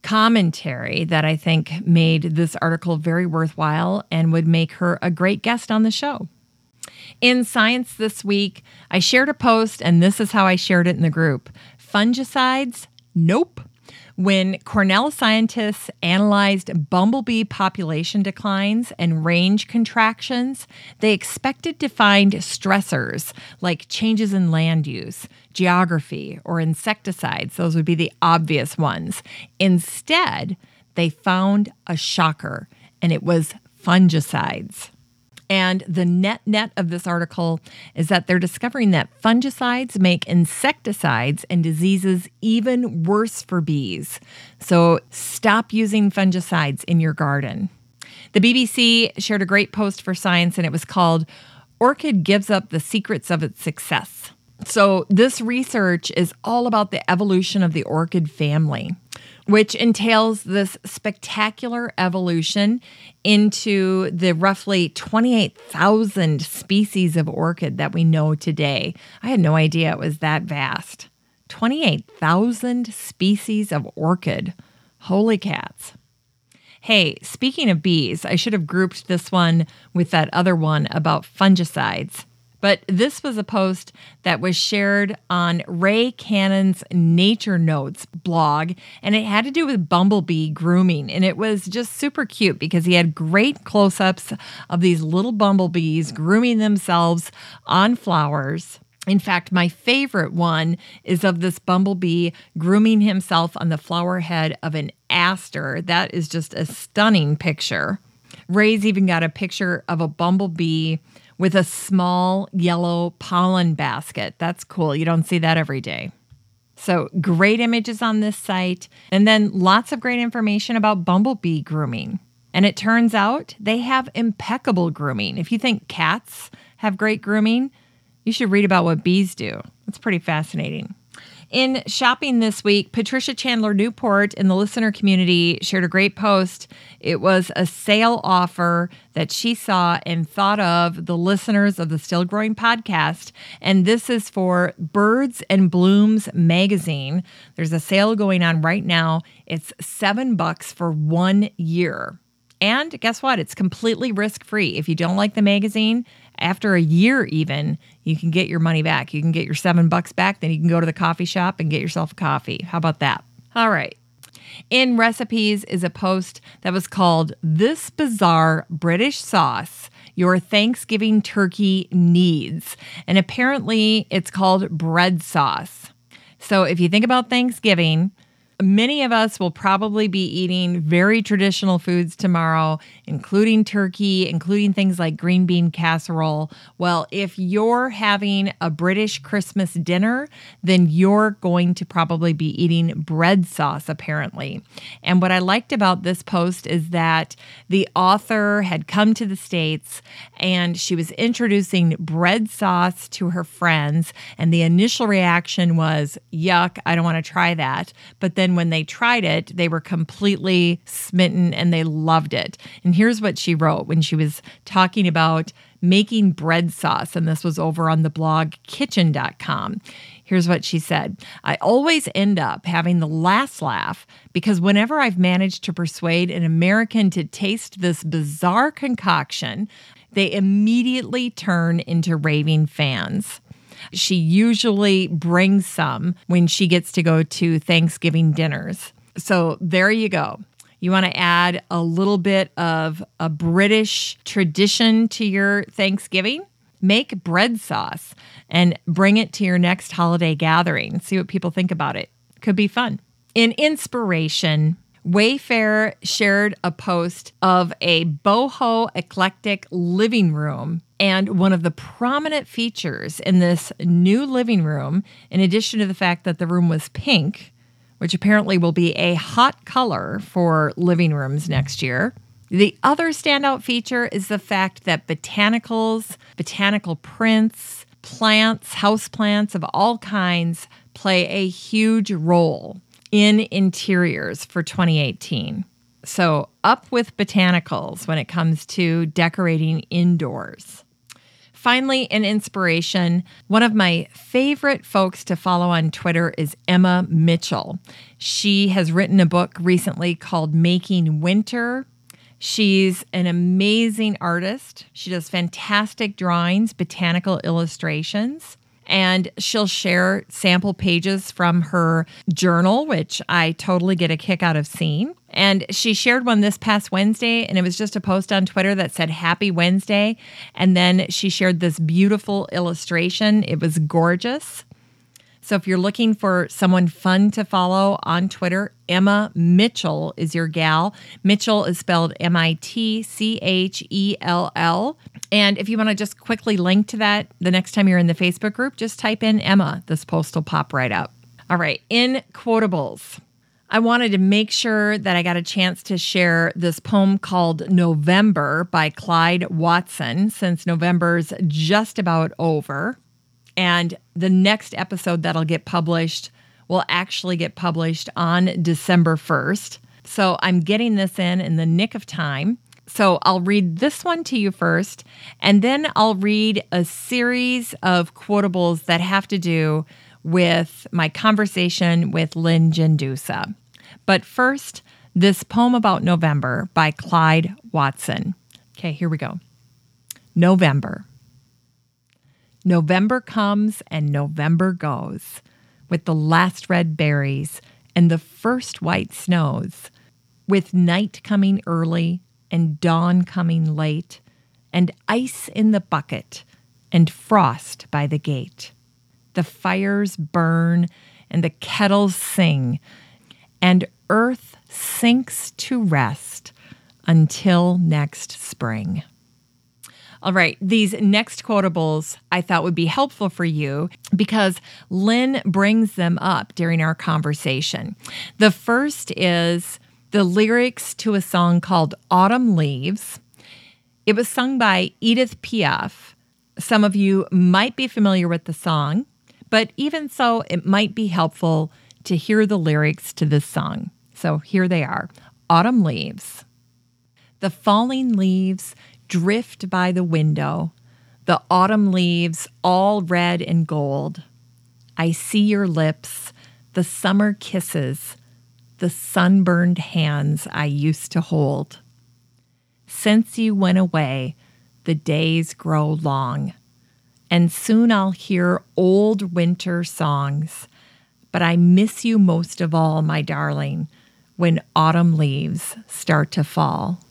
commentary that I think made this article very worthwhile and would make her a great guest on the show. In science this week, I shared a post, and this is how I shared it in the group Fungicides? Nope. When Cornell scientists analyzed bumblebee population declines and range contractions, they expected to find stressors like changes in land use, geography, or insecticides. Those would be the obvious ones. Instead, they found a shocker, and it was fungicides. And the net net of this article is that they're discovering that fungicides make insecticides and diseases even worse for bees. So stop using fungicides in your garden. The BBC shared a great post for science and it was called Orchid Gives Up the Secrets of Its Success. So, this research is all about the evolution of the orchid family which entails this spectacular evolution into the roughly 28,000 species of orchid that we know today. I had no idea it was that vast. 28,000 species of orchid. Holy cats. Hey, speaking of bees, I should have grouped this one with that other one about fungicides. But this was a post that was shared on Ray Cannon's Nature Notes blog, and it had to do with bumblebee grooming. And it was just super cute because he had great close ups of these little bumblebees grooming themselves on flowers. In fact, my favorite one is of this bumblebee grooming himself on the flower head of an aster. That is just a stunning picture. Ray's even got a picture of a bumblebee with a small yellow pollen basket. That's cool. You don't see that every day. So, great images on this site, and then lots of great information about bumblebee grooming. And it turns out they have impeccable grooming. If you think cats have great grooming, you should read about what bees do. It's pretty fascinating. In shopping this week, Patricia Chandler Newport in the listener community shared a great post. It was a sale offer that she saw and thought of the listeners of the Still Growing podcast. And this is for Birds and Blooms magazine. There's a sale going on right now. It's seven bucks for one year. And guess what? It's completely risk free. If you don't like the magazine, after a year, even, you can get your money back. You can get your seven bucks back. Then you can go to the coffee shop and get yourself a coffee. How about that? All right. In recipes is a post that was called This Bizarre British Sauce Your Thanksgiving Turkey Needs. And apparently it's called bread sauce. So if you think about Thanksgiving, Many of us will probably be eating very traditional foods tomorrow, including turkey, including things like green bean casserole. Well, if you're having a British Christmas dinner, then you're going to probably be eating bread sauce, apparently. And what I liked about this post is that the author had come to the States and she was introducing bread sauce to her friends. And the initial reaction was, yuck, I don't want to try that. But then when they tried it, they were completely smitten and they loved it. And here's what she wrote when she was talking about making bread sauce. And this was over on the blog kitchn.com. Here's what she said I always end up having the last laugh because whenever I've managed to persuade an American to taste this bizarre concoction, they immediately turn into raving fans. She usually brings some when she gets to go to Thanksgiving dinners. So there you go. You want to add a little bit of a British tradition to your Thanksgiving? Make bread sauce and bring it to your next holiday gathering. See what people think about it. Could be fun. In inspiration, Wayfair shared a post of a boho eclectic living room. And one of the prominent features in this new living room, in addition to the fact that the room was pink, which apparently will be a hot color for living rooms next year. The other standout feature is the fact that botanicals, botanical prints, plants, houseplants of all kinds play a huge role in interiors for 2018. So, up with botanicals when it comes to decorating indoors. Finally, an inspiration. One of my favorite folks to follow on Twitter is Emma Mitchell. She has written a book recently called Making Winter. She's an amazing artist. She does fantastic drawings, botanical illustrations and she'll share sample pages from her journal, which I totally get a kick out of seeing. And she shared one this past Wednesday, and it was just a post on Twitter that said Happy Wednesday. And then she shared this beautiful illustration. It was gorgeous. So if you're looking for someone fun to follow on Twitter, Emma Mitchell is your gal. Mitchell is spelled M I T C H E L L. And if you want to just quickly link to that the next time you're in the Facebook group, just type in Emma. This post will pop right up. All right, in quotables. I wanted to make sure that I got a chance to share this poem called November by Clyde Watson, since November's just about over. And the next episode that'll get published will actually get published on December 1st. So I'm getting this in in the nick of time. So I'll read this one to you first, and then I'll read a series of quotables that have to do with my conversation with Lynn Gendusa. But first, this poem about November by Clyde Watson. Okay, here we go. November. November comes and November goes, with the last red berries and the first white snows, with night coming early and dawn coming late, and ice in the bucket, and frost by the gate. The fires burn, and the kettles sing, and earth sinks to rest until next spring. All right, these next quotables I thought would be helpful for you because Lynn brings them up during our conversation. The first is the lyrics to a song called Autumn Leaves. It was sung by Edith Piaf. Some of you might be familiar with the song, but even so, it might be helpful to hear the lyrics to this song. So here they are Autumn Leaves. The falling leaves drift by the window, the autumn leaves all red and gold. I see your lips, the summer kisses, the sunburned hands I used to hold. Since you went away, the days grow long, and soon I'll hear old winter songs. But I miss you most of all, my darling, when autumn leaves start to fall.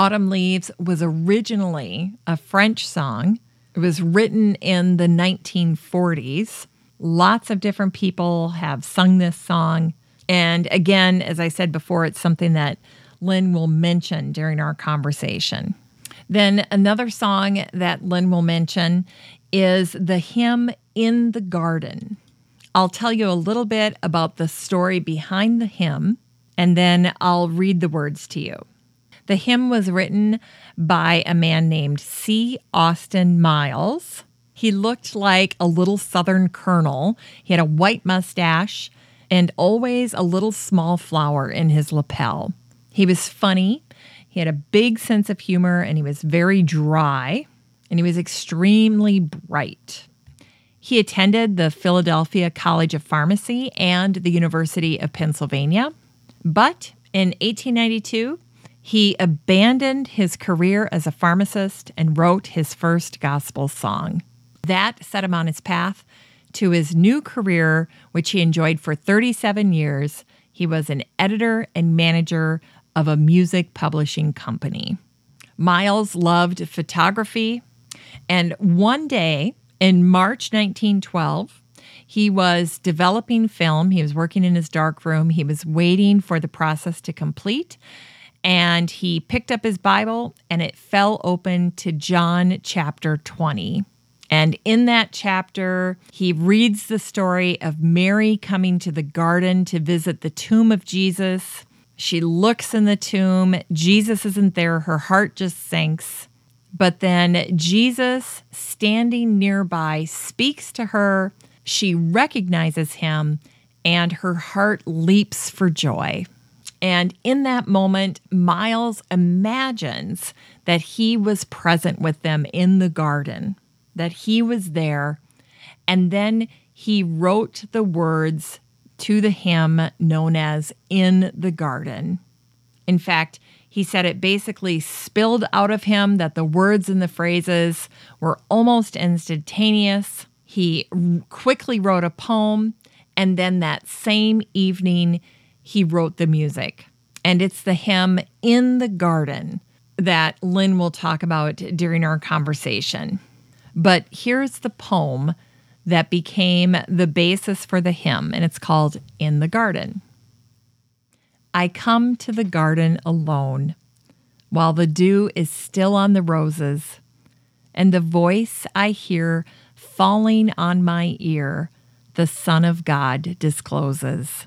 Autumn Leaves was originally a French song. It was written in the 1940s. Lots of different people have sung this song. And again, as I said before, it's something that Lynn will mention during our conversation. Then another song that Lynn will mention is the hymn In the Garden. I'll tell you a little bit about the story behind the hymn, and then I'll read the words to you. The hymn was written by a man named C. Austin Miles. He looked like a little Southern colonel. He had a white mustache and always a little small flower in his lapel. He was funny. He had a big sense of humor and he was very dry and he was extremely bright. He attended the Philadelphia College of Pharmacy and the University of Pennsylvania. But in 1892, he abandoned his career as a pharmacist and wrote his first gospel song. That set him on his path to his new career, which he enjoyed for 37 years. He was an editor and manager of a music publishing company. Miles loved photography, and one day in March 1912, he was developing film. He was working in his darkroom. He was waiting for the process to complete and he picked up his Bible and it fell open to John chapter 20. And in that chapter, he reads the story of Mary coming to the garden to visit the tomb of Jesus. She looks in the tomb, Jesus isn't there, her heart just sinks. But then Jesus, standing nearby, speaks to her. She recognizes him, and her heart leaps for joy. And in that moment, Miles imagines that he was present with them in the garden, that he was there. And then he wrote the words to the hymn known as In the Garden. In fact, he said it basically spilled out of him that the words and the phrases were almost instantaneous. He quickly wrote a poem, and then that same evening, he wrote the music. And it's the hymn In the Garden that Lynn will talk about during our conversation. But here's the poem that became the basis for the hymn, and it's called In the Garden. I come to the garden alone while the dew is still on the roses, and the voice I hear falling on my ear, the Son of God discloses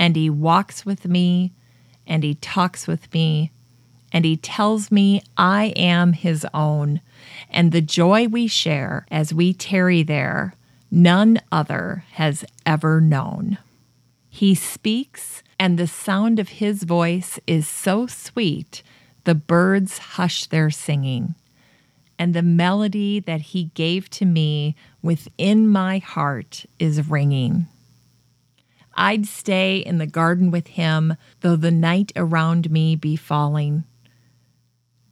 and he walks with me and he talks with me and he tells me I am his own. And the joy we share as we tarry there, none other has ever known. He speaks, and the sound of his voice is so sweet, the birds hush their singing. And the melody that he gave to me within my heart is ringing. I'd stay in the garden with him, though the night around me be falling.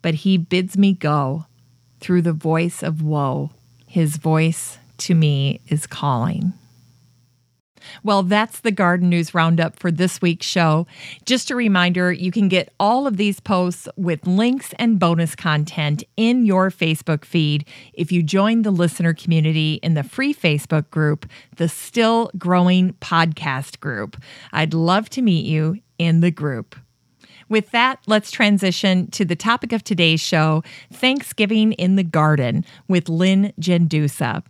But he bids me go through the voice of woe. His voice to me is calling. Well, that's the Garden News Roundup for this week's show. Just a reminder you can get all of these posts with links and bonus content in your Facebook feed if you join the listener community in the free Facebook group, the Still Growing Podcast Group. I'd love to meet you in the group. With that, let's transition to the topic of today's show Thanksgiving in the Garden with Lynn Gendusa.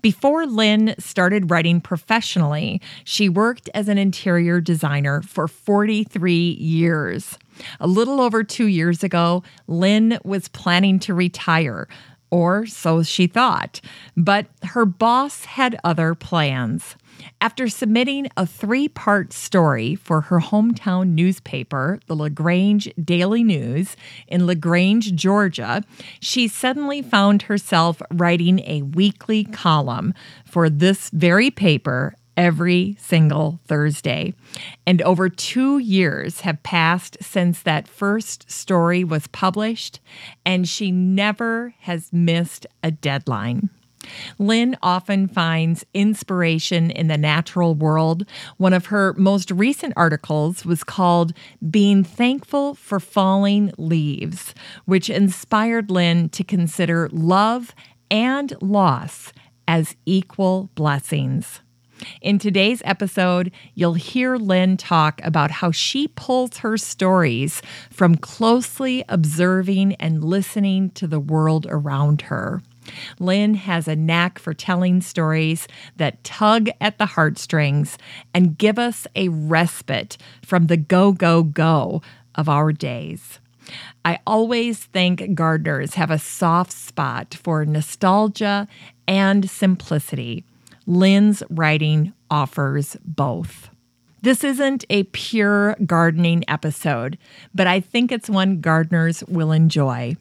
Before Lynn started writing professionally, she worked as an interior designer for 43 years. A little over two years ago, Lynn was planning to retire, or so she thought, but her boss had other plans. After submitting a three part story for her hometown newspaper, the LaGrange Daily News, in LaGrange, Georgia, she suddenly found herself writing a weekly column for this very paper every single Thursday. And over two years have passed since that first story was published, and she never has missed a deadline. Lynn often finds inspiration in the natural world. One of her most recent articles was called Being Thankful for Falling Leaves, which inspired Lynn to consider love and loss as equal blessings. In today's episode, you'll hear Lynn talk about how she pulls her stories from closely observing and listening to the world around her. Lynn has a knack for telling stories that tug at the heartstrings and give us a respite from the go, go, go of our days. I always think gardeners have a soft spot for nostalgia and simplicity. Lynn's writing offers both. This isn't a pure gardening episode, but I think it's one gardeners will enjoy.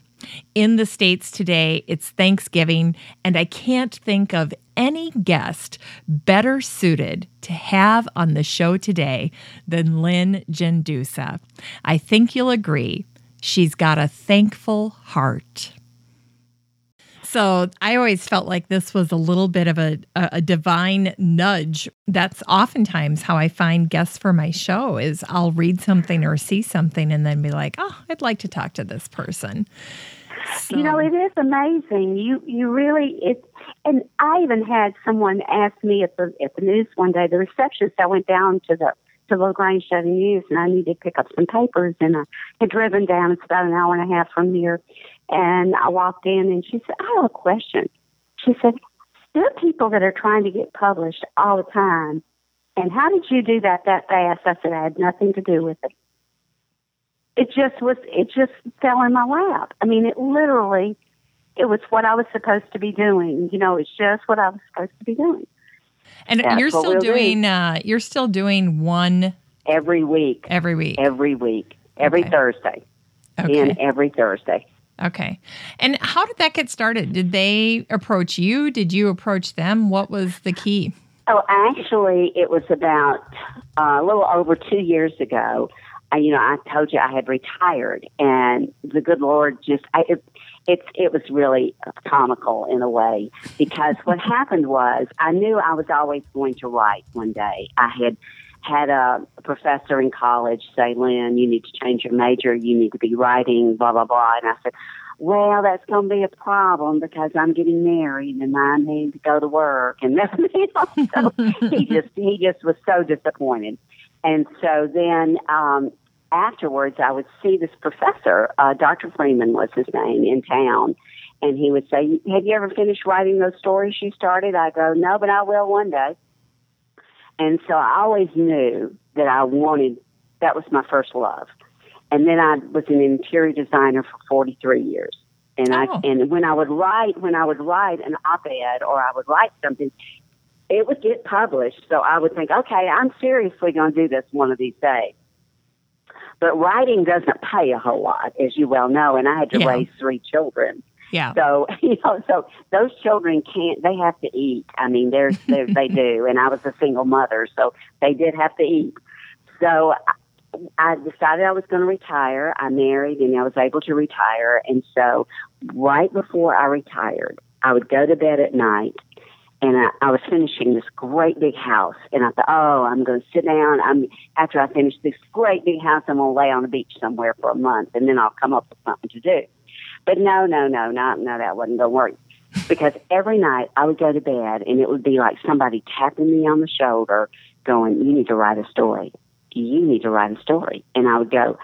In the States today, it's Thanksgiving, and I can't think of any guest better suited to have on the show today than Lynn Gendusa. I think you'll agree. She's got a thankful heart. So I always felt like this was a little bit of a, a, divine nudge. That's oftentimes how I find guests for my show is I'll read something or see something and then be like, oh, I'd like to talk to this person. So. You know, it is amazing. You you really it and I even had someone ask me at the at the news one day, the receptionist, I went down to the to the LaGrange Daily News and I needed to pick up some papers and I had driven down, it's about an hour and a half from here and I walked in and she said, I have a question. She said, There are people that are trying to get published all the time. And how did you do that that fast? I said, I had nothing to do with it it just was it just fell in my lap. I mean, it literally it was what I was supposed to be doing. You know, it's just what I was supposed to be doing. And That's you're still doing do. uh you're still doing one every week. Every week. Every week. Every okay. Thursday. Okay. In every Thursday. Okay. And how did that get started? Did they approach you? Did you approach them? What was the key? Oh, actually, it was about uh, a little over two years ago. I, you know, I told you I had retired, and the good Lord just, I, it, it's, it was really comical in a way because what happened was I knew I was always going to write one day. I had had a professor in college say, Lynn, you need to change your major. You need to be writing, blah, blah, blah. And I said, well, that's going to be a problem because I'm getting married and I need to go to work. And you know, so he just, he just was so disappointed. And so then um, afterwards, I would see this professor, uh, Dr. Freeman was his name, in town. And he would say, Have you ever finished writing those stories you started? I go, No, but I will one day. And so I always knew that I wanted, that was my first love. And then I was an interior designer for 43 years. And oh. I, and when I would write, when I would write an op-ed or I would write something, it would get published. So I would think, okay, I'm seriously going to do this one of these days. But writing doesn't pay a whole lot, as you well know, and I had to yeah. raise three children. Yeah. So you know, so those children can't. They have to eat. I mean, there's, there's they do, and I was a single mother, so they did have to eat. So I decided I was going to retire. I married, and I was able to retire. And so, right before I retired, I would go to bed at night and I, I was finishing this great big house, and I thought, oh, I'm going to sit down. I'm after I finish this great big house, I'm going to lay on the beach somewhere for a month, and then I'll come up with something to do. But no, no, no, no, no, that wasn't going to work. Because every night I would go to bed, and it would be like somebody tapping me on the shoulder, going, "You need to write a story. You need to write a story." And I would go,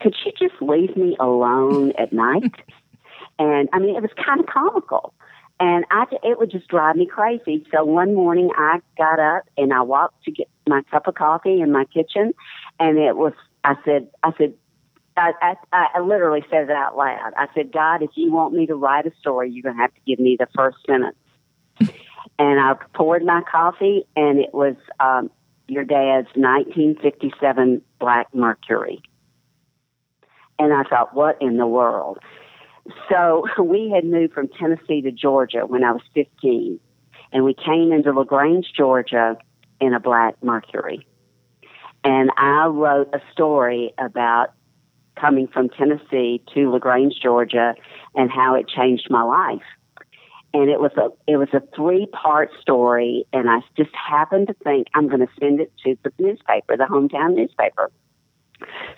could you just leave me alone at night? and I mean, it was kind of comical. And I, it would just drive me crazy. So one morning I got up and I walked to get my cup of coffee in my kitchen. And it was, I said, I said, I, I, I literally said it out loud. I said, God, if you want me to write a story, you're going to have to give me the first sentence. and I poured my coffee and it was, um, your dad's 1957 Black Mercury. And I thought, what in the world? So we had moved from Tennessee to Georgia when I was 15, and we came into LaGrange, Georgia in a Black Mercury. And I wrote a story about coming from Tennessee to LaGrange, Georgia, and how it changed my life. And it was a it was a three part story, and I just happened to think I'm going to send it to the newspaper, the hometown newspaper.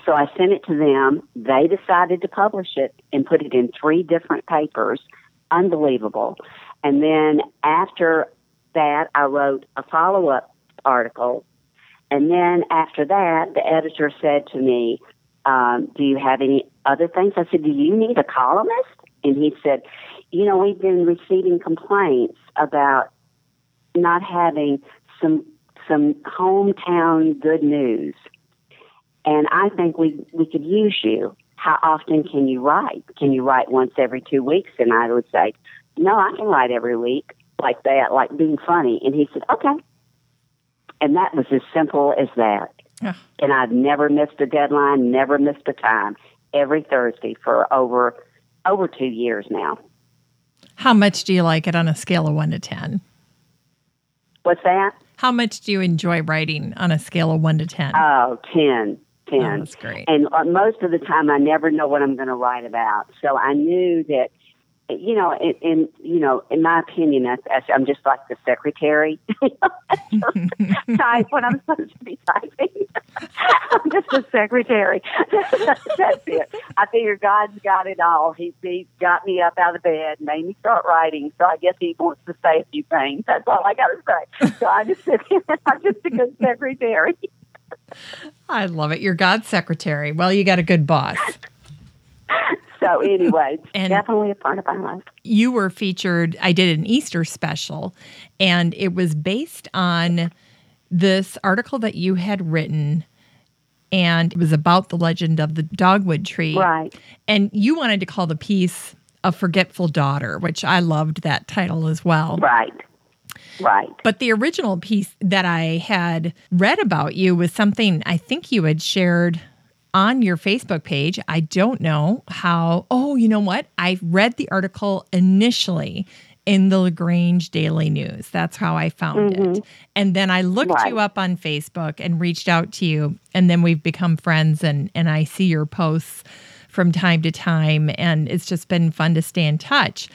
So I sent it to them. They decided to publish it and put it in three different papers. Unbelievable. And then after that, I wrote a follow up article. And then after that, the editor said to me, um, Do you have any other things? I said, Do you need a columnist? And he said, You know, we've been receiving complaints about not having some some hometown good news and I think we, we could use you. How often can you write? Can you write once every two weeks? And I would say, no, I can write every week like that, like being funny. And he said, okay. And that was as simple as that. Yeah. And I've never missed a deadline, never missed a time. Every Thursday for over over two years now. How much do you like it on a scale of one to ten? What's that? How much do you enjoy writing on a scale of one to ten? Oh, ten. 10. Oh, that's great. And uh, most of the time, I never know what I'm going to write about. So I knew that, you know, in, in you know, in my opinion, I, I'm just like the secretary. type when I'm supposed to be typing. I'm just a secretary. that's it. I figure God's got it all. He, he got me up out of bed, made me start writing. So I guess He wants to say a few things. That's all I got to say. So I just sit here. I'm just a good secretary. I love it. You're God's secretary. Well, you got a good boss. so anyway, and definitely a part of my life. You were featured. I did an Easter special, and it was based on this article that you had written. And it was about the legend of the dogwood tree. Right. And you wanted to call the piece A Forgetful Daughter, which I loved that title as well. Right. Right. But the original piece that I had read about you was something I think you had shared on your Facebook page. I don't know how. Oh, you know what? I read the article initially in the LaGrange Daily News. That's how I found mm-hmm. it. And then I looked right. you up on Facebook and reached out to you. And then we've become friends and, and I see your posts from time to time. And it's just been fun to stay in touch.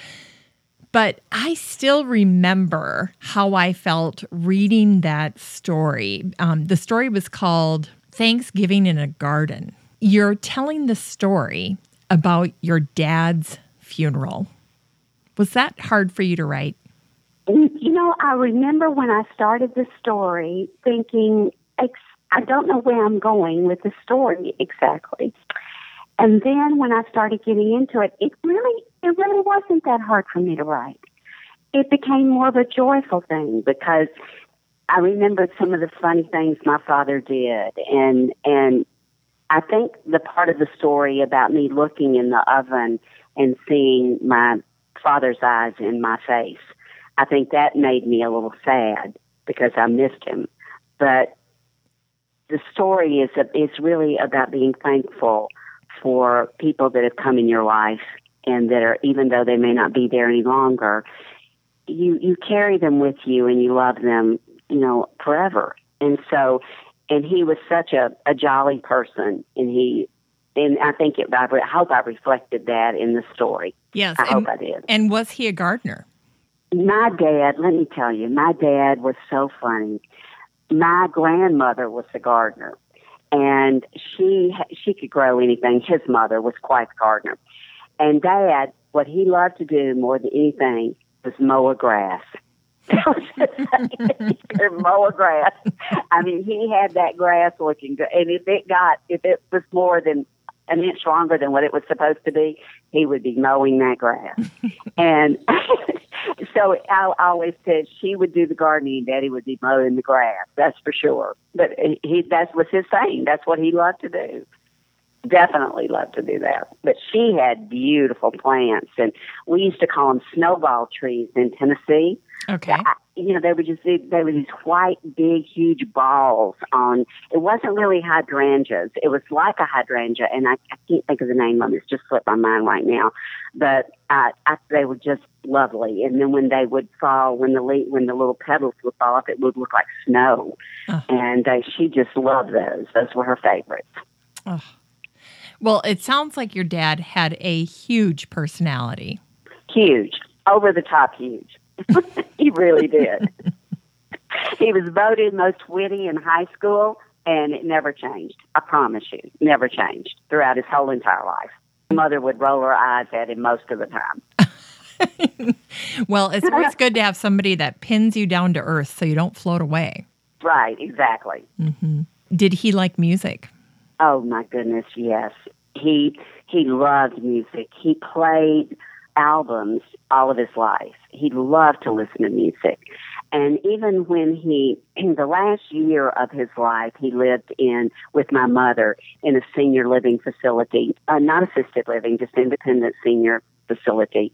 But I still remember how I felt reading that story. Um, the story was called Thanksgiving in a Garden. You're telling the story about your dad's funeral. Was that hard for you to write? You know, I remember when I started the story thinking, I don't know where I'm going with the story exactly. And then when I started getting into it, it really it really wasn't that hard for me to write. It became more of a joyful thing because I remembered some of the funny things my father did and and I think the part of the story about me looking in the oven and seeing my father's eyes in my face, I think that made me a little sad because I missed him. But the story is is really about being thankful for people that have come in your life and that are even though they may not be there any longer, you you carry them with you and you love them, you know, forever. And so, and he was such a a jolly person, and he. And I think it, I hope I reflected that in the story. Yes, I and, hope I did. And was he a gardener? My dad, let me tell you, my dad was so funny. My grandmother was a gardener, and she she could grow anything. His mother was quite a gardener, and Dad, what he loved to do more than anything was mow a grass. mow a grass. I mean, he had that grass looking good, and if it got if it was more than an inch longer than what it was supposed to be, he would be mowing that grass. and so I always said she would do the gardening, Daddy would be mowing the grass. That's for sure. But he that was his thing. That's what he loved to do. Definitely love to do that. But she had beautiful plants, and we used to call them snowball trees in Tennessee. Okay you know, they were just they were these white, big, huge balls on. It wasn't really hydrangeas. It was like a hydrangea, and I, I can't think of the name of it. It's just slipped my mind right now. But uh, I, they were just lovely. And then when they would fall, when the le- when the little petals would fall off, it would look like snow. Oh. And uh, she just loved those. Those were her favorites. Oh. Well, it sounds like your dad had a huge personality. Huge, over the top, huge. he really did. he was voted most witty in high school, and it never changed. I promise you, never changed throughout his whole entire life. Mother would roll her eyes at him most of the time. well, it's always good to have somebody that pins you down to earth so you don't float away. Right, exactly. Mm-hmm. Did he like music? Oh my goodness, yes. He he loved music. He played albums all of his life. He loved to listen to music. And even when he, in the last year of his life, he lived in, with my mother, in a senior living facility, uh, not assisted living, just independent senior facility.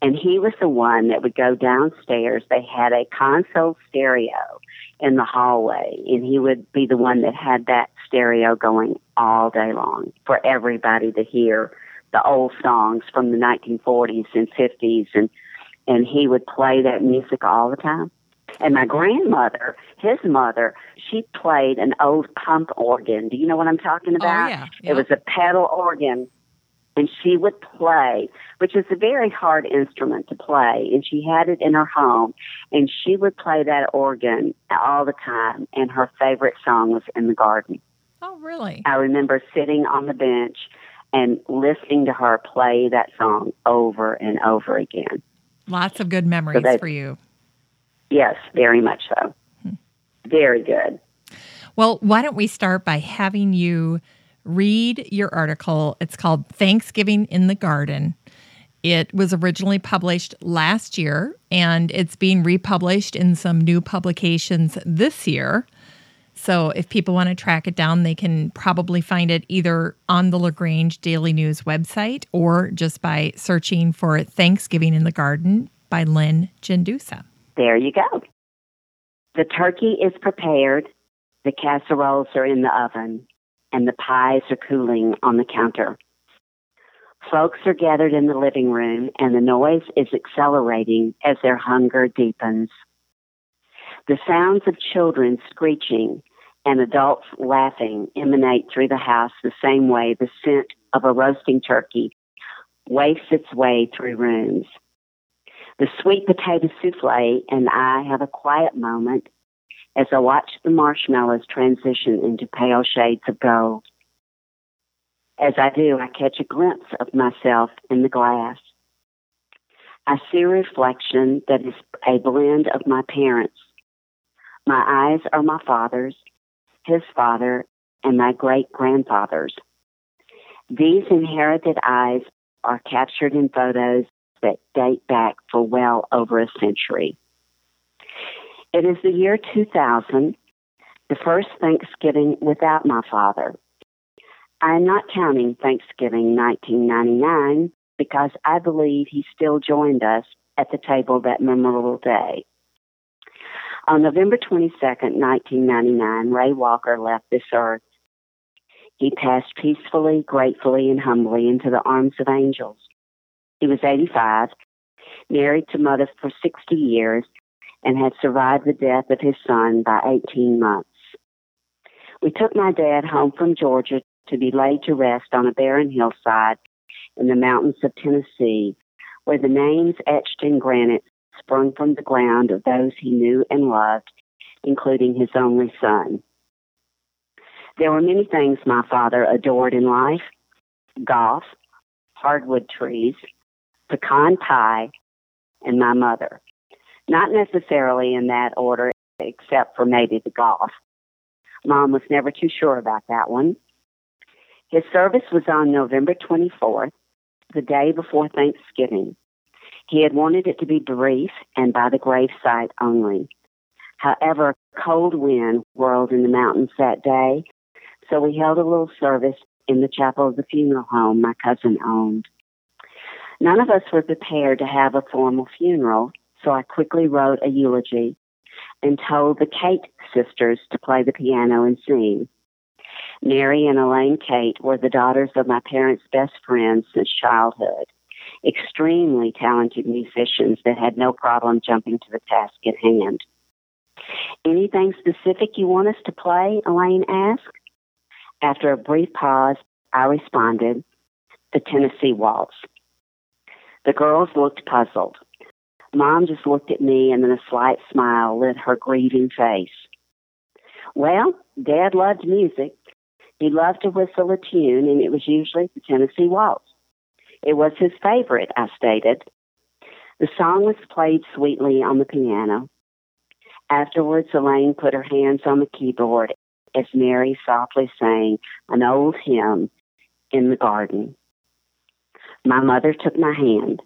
And he was the one that would go downstairs. They had a console stereo in the hallway, and he would be the one that had that stereo going all day long for everybody to hear the old songs from the 1940s and 50s, and and he would play that music all the time. And my grandmother, his mother, she played an old pump organ. Do you know what I'm talking oh, about? Oh, yeah. Yep. It was a pedal organ. And she would play, which is a very hard instrument to play. And she had it in her home. And she would play that organ all the time. And her favorite song was In the Garden. Oh, really? I remember sitting on the bench and listening to her play that song over and over again. Lots of good memories so for you. Yes, very much so. Hmm. Very good. Well, why don't we start by having you read your article? It's called Thanksgiving in the Garden. It was originally published last year and it's being republished in some new publications this year. So if people want to track it down, they can probably find it either on the LaGrange Daily News website or just by searching for Thanksgiving in the Garden by Lynn Gendusa. There you go. The turkey is prepared, the casseroles are in the oven, and the pies are cooling on the counter. Folks are gathered in the living room, and the noise is accelerating as their hunger deepens. The sounds of children screeching and adults laughing emanate through the house the same way the scent of a roasting turkey wafts its way through rooms. The sweet potato souffle and I have a quiet moment as I watch the marshmallows transition into pale shades of gold. As I do, I catch a glimpse of myself in the glass. I see a reflection that is a blend of my parents my eyes are my father's, his father, and my great grandfather's. These inherited eyes are captured in photos that date back for well over a century. It is the year 2000, the first Thanksgiving without my father. I am not counting Thanksgiving 1999 because I believe he still joined us at the table that memorable day. On November 22, 1999, Ray Walker left this earth. He passed peacefully, gratefully, and humbly into the arms of angels. He was 85, married to Mother for 60 years, and had survived the death of his son by 18 months. We took my dad home from Georgia to be laid to rest on a barren hillside in the mountains of Tennessee, where the names etched in granite sprung from the ground of those he knew and loved, including his only son. There were many things my father adored in life golf, hardwood trees, pecan pie, and my mother. Not necessarily in that order, except for maybe the golf. Mom was never too sure about that one. His service was on November 24th, the day before Thanksgiving. He had wanted it to be brief and by the gravesite only. However, a cold wind whirled in the mountains that day, so we held a little service in the chapel of the funeral home my cousin owned. None of us were prepared to have a formal funeral, so I quickly wrote a eulogy and told the Kate sisters to play the piano and sing. Mary and Elaine Kate were the daughters of my parents' best friends since childhood, extremely talented musicians that had no problem jumping to the task at hand. Anything specific you want us to play? Elaine asked. After a brief pause, I responded, the Tennessee Waltz. The girls looked puzzled. Mom just looked at me and then a slight smile lit her grieving face. Well, Dad loved music, he loved to whistle a tune, and it was usually the Tennessee Waltz. It was his favorite, I stated. The song was played sweetly on the piano. Afterwards, Elaine put her hands on the keyboard as Mary softly sang an old hymn in the garden. My mother took my hand.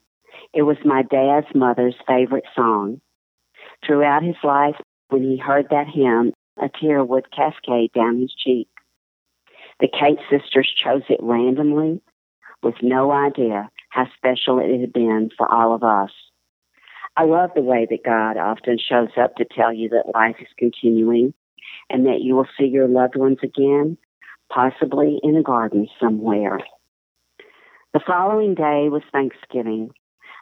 It was my dad's mother's favorite song. Throughout his life, when he heard that hymn, a tear would cascade down his cheek. The Kate sisters chose it randomly with no idea how special it had been for all of us. I love the way that God often shows up to tell you that life is continuing and that you will see your loved ones again, possibly in a garden somewhere. The following day was Thanksgiving.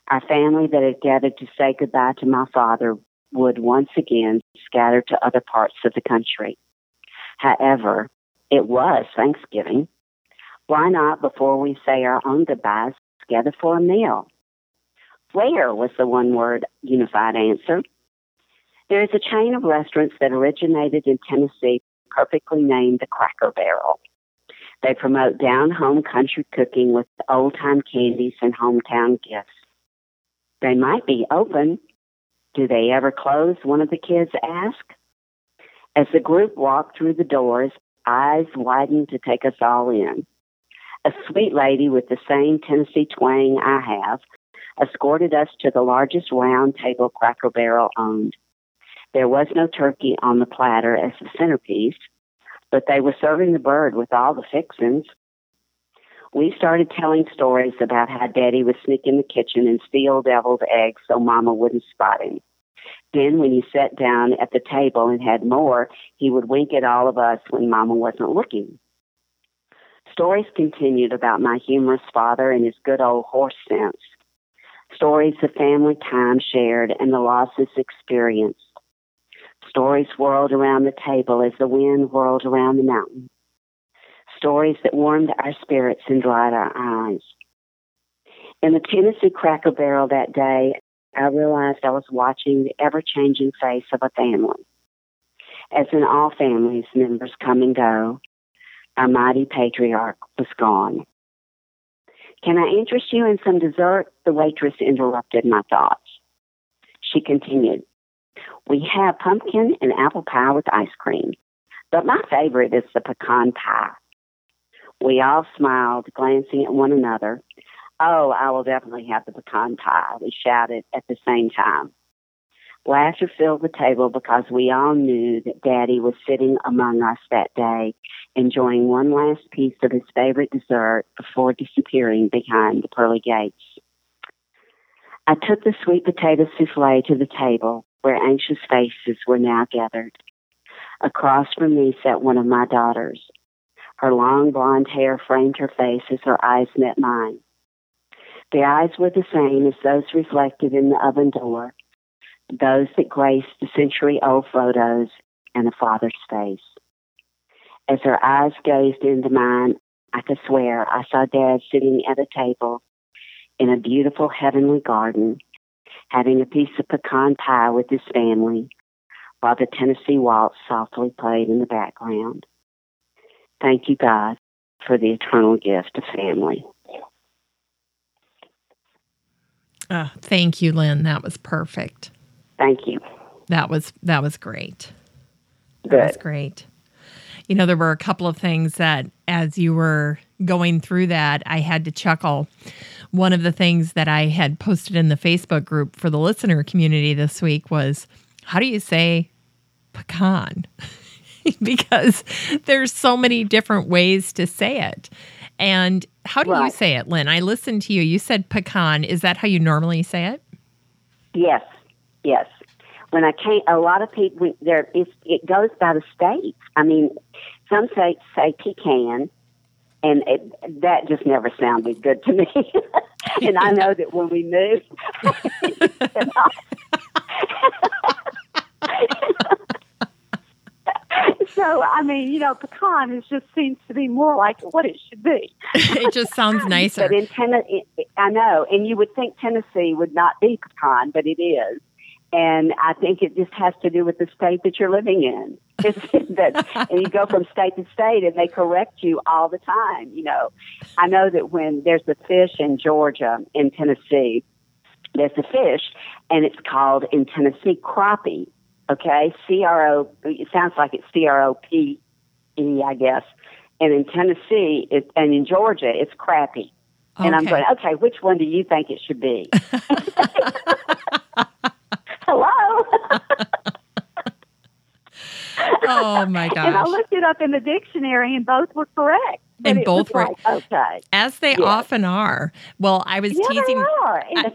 Our family that had gathered to say goodbye to my father would once again scatter to other parts of the country. However, it was Thanksgiving. Why not, before we say our own goodbyes, gather for a meal? Where was the one word unified answer. There is a chain of restaurants that originated in Tennessee, perfectly named the Cracker Barrel. They promote down home country cooking with old time candies and hometown gifts. They might be open. Do they ever close? One of the kids asked. As the group walked through the doors, eyes widened to take us all in. A sweet lady with the same Tennessee twang I have escorted us to the largest round table Cracker Barrel owned. There was no turkey on the platter as the centerpiece, but they were serving the bird with all the fixings. We started telling stories about how Daddy would sneak in the kitchen and steal deviled eggs so Mama wouldn't spot him. Then, when he sat down at the table and had more, he would wink at all of us when Mama wasn't looking. Stories continued about my humorous father and his good old horse sense. Stories of family time shared and the losses experienced. Stories whirled around the table as the wind whirled around the mountain. Stories that warmed our spirits and dried our eyes. In the Tennessee Cracker Barrel that day, I realized I was watching the ever changing face of a family. As in all families, members come and go, our mighty patriarch was gone. Can I interest you in some dessert? The waitress interrupted my thoughts. She continued, We have pumpkin and apple pie with ice cream, but my favorite is the pecan pie. We all smiled, glancing at one another, Oh, I will definitely have the pecan pie, we shouted at the same time. Laughter filled the table because we all knew that Daddy was sitting among us that day, enjoying one last piece of his favorite dessert before disappearing behind the pearly gates. I took the sweet potato souffle to the table where anxious faces were now gathered. Across from me sat one of my daughters. Her long blonde hair framed her face as her eyes met mine. The eyes were the same as those reflected in the oven door, those that graced the century old photos and the father's face. As her eyes gazed into mine, I could swear I saw Dad sitting at a table in a beautiful heavenly garden, having a piece of pecan pie with his family, while the Tennessee waltz softly played in the background. Thank you, God, for the eternal gift of family. Oh, thank you, Lynn. That was perfect. Thank you. That was that was great. Good. That was great. You know, there were a couple of things that as you were going through that, I had to chuckle. One of the things that I had posted in the Facebook group for the listener community this week was how do you say pecan? because there's so many different ways to say it. And how do right. you say it, Lynn? I listened to you. You said pecan. Is that how you normally say it? Yes, yes. When I came, a lot of people there. It goes by the states. I mean, some states say pecan, and it, that just never sounded good to me. and I know that when we moved, so I mean, you know, pecan is just seems to be more like what it should be. it just sounds nicer. but in Tennessee, I know, and you would think Tennessee would not be pecan, but it is. And I think it just has to do with the state that you're living in. that, and you go from state to state, and they correct you all the time. You know, I know that when there's a fish in Georgia, in Tennessee, there's a fish, and it's called in Tennessee crappie. Okay, C R O. It sounds like it's C R O P E, I guess. And in Tennessee, it, and in Georgia, it's crappie. Okay. And I'm going, okay, which one do you think it should be? hello. oh my gosh. And I looked it up in the dictionary and both were correct. And both were like, okay. As they yes. often are. Well, I was yeah, teasing I,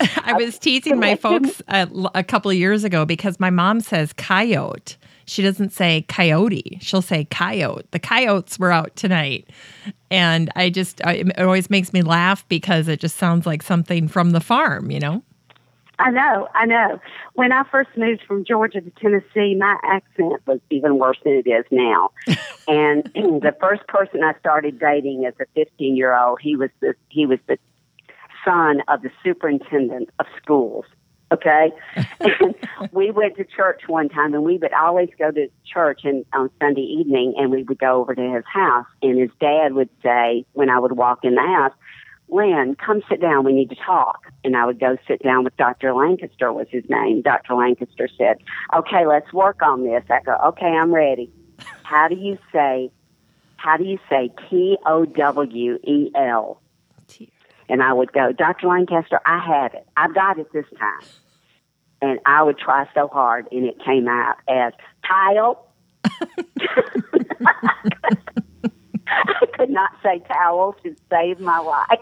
I, was teasing my folks a, a couple of years ago because my mom says coyote. She doesn't say coyote. She'll say coyote. The coyotes were out tonight. And I just, it always makes me laugh because it just sounds like something from the farm, you know? I know, I know. When I first moved from Georgia to Tennessee, my accent was even worse than it is now. and the first person I started dating as a 15 year old, he was the he was the son of the superintendent of schools. Okay, and we went to church one time, and we would always go to church and on Sunday evening, and we would go over to his house. And his dad would say, when I would walk in the house, Lynn, come sit down. We need to talk. And I would go sit down with Dr. Lancaster was his name. Dr. Lancaster said, okay, let's work on this. I go, okay, I'm ready. How do you say, how do you say T O W E L? And I would go, Dr. Lancaster, I have it. I've got it this time. And I would try so hard, and it came out as tile. I could not say towel to save my life.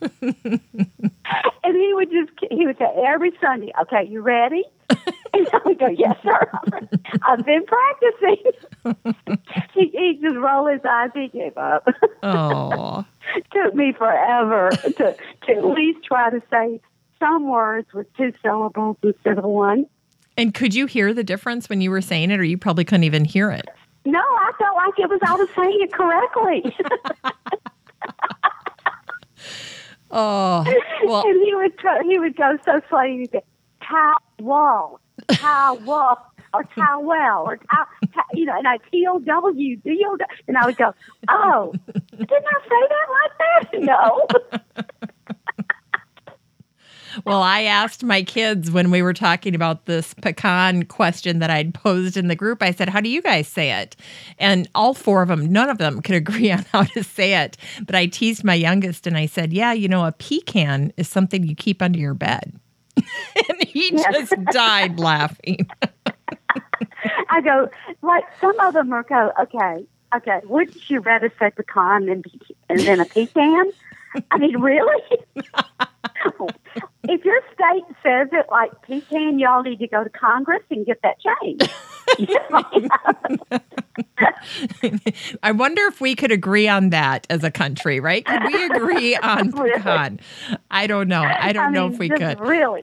and he would just he would say every Sunday, "Okay, you ready?" and I would go, "Yes, sir." I've been practicing. he, he just rolled his eyes. He gave up. Oh, took me forever to to at least try to say some words with two syllables instead of one. And could you hear the difference when you were saying it, or you probably couldn't even hear it? No, I felt like it was I was saying it correctly. oh, well, and he would go, he would go so slow. He'd say, "Towel, towel, or towel, or tow, you know." And I T O W D O, and I would go, "Oh, didn't I say that like that? No." Well, I asked my kids when we were talking about this pecan question that I'd posed in the group. I said, How do you guys say it? And all four of them, none of them could agree on how to say it. But I teased my youngest and I said, Yeah, you know, a pecan is something you keep under your bed. and he just died laughing. I go, like, some of them are go, okay, okay, wouldn't you rather say pecan than, than a pecan? I mean, really? if your state says it like pecan, y'all need to go to Congress and get that changed. I wonder if we could agree on that as a country, right? Could we agree on pecan? I don't know. I don't I know mean, if we could. Really?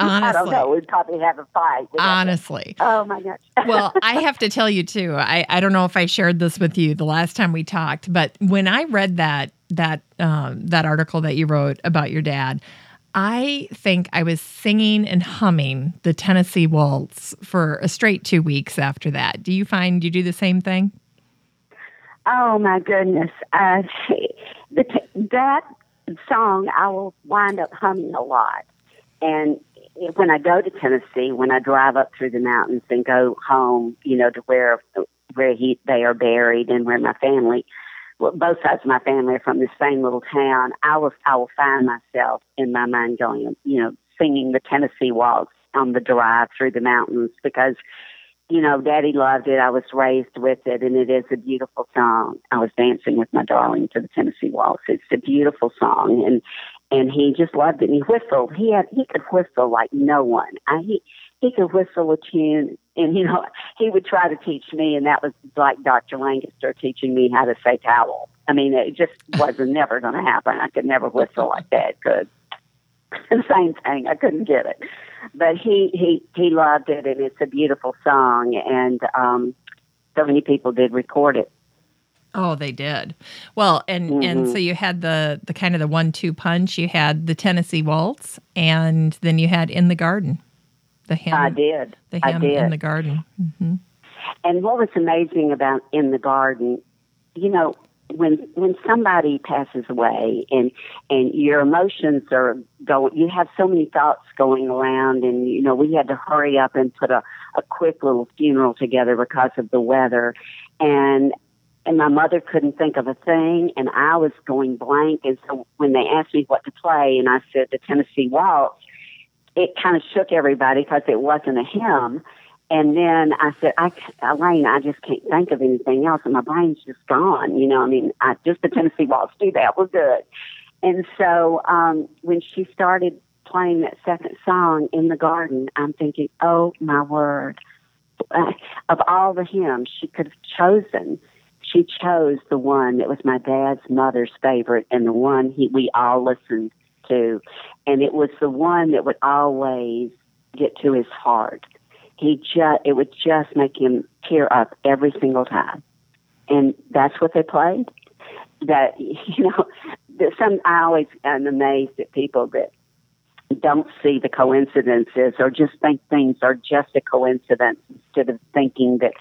Honestly. I don't know. We'd probably have a fight. Honestly. Oh my gosh. well, I have to tell you too. I, I don't know if I shared this with you the last time we talked, but when I read that that um, that article that you wrote about your dad, I think I was singing and humming the Tennessee Waltz for a straight two weeks after that. Do you find you do the same thing? Oh my goodness! Uh, that song I will wind up humming a lot, and when I go to Tennessee, when I drive up through the mountains and go home, you know, to where where he they are buried and where my family both sides of my family are from the same little town. I will I will find myself in my mind going, you know, singing the Tennessee Waltz on the drive through the mountains because you know, Daddy loved it. I was raised with it, and it is a beautiful song. I was dancing with my darling to the Tennessee Waltz. It's a beautiful song, and and he just loved it. And he whistled. He had he could whistle like no one. I, he he could whistle a tune, and you know he would try to teach me, and that was like Dr. Lancaster teaching me how to say towel. I mean, it just wasn't never going to happen. I could never whistle like that. Could the same thing. I couldn't get it but he he he loved it, and it's a beautiful song, and um, so many people did record it. Oh, they did. Well, and mm-hmm. and so you had the the kind of the one two punch. You had the Tennessee Waltz, and then you had In the Garden. The. I did. The hymn did. in the garden. Mm-hmm. And what was amazing about In the Garden, you know, when when somebody passes away and and your emotions are going you have so many thoughts going around and you know we had to hurry up and put a a quick little funeral together because of the weather and and my mother couldn't think of a thing and I was going blank and so when they asked me what to play and I said the Tennessee Waltz it kind of shook everybody because it wasn't a hymn and then I said, I, Elaine, I just can't think of anything else, and my brain's just gone. You know, I mean, I just the Tennessee Waltz do that. We're good. And so um, when she started playing that second song in the garden, I'm thinking, oh my word! Of all the hymns she could have chosen, she chose the one that was my dad's mother's favorite, and the one he we all listened to, and it was the one that would always get to his heart he just it would just make him tear up every single time, and that's what they played. That you know, some I always am amazed at people that don't see the coincidences or just think things are just a coincidence instead of thinking that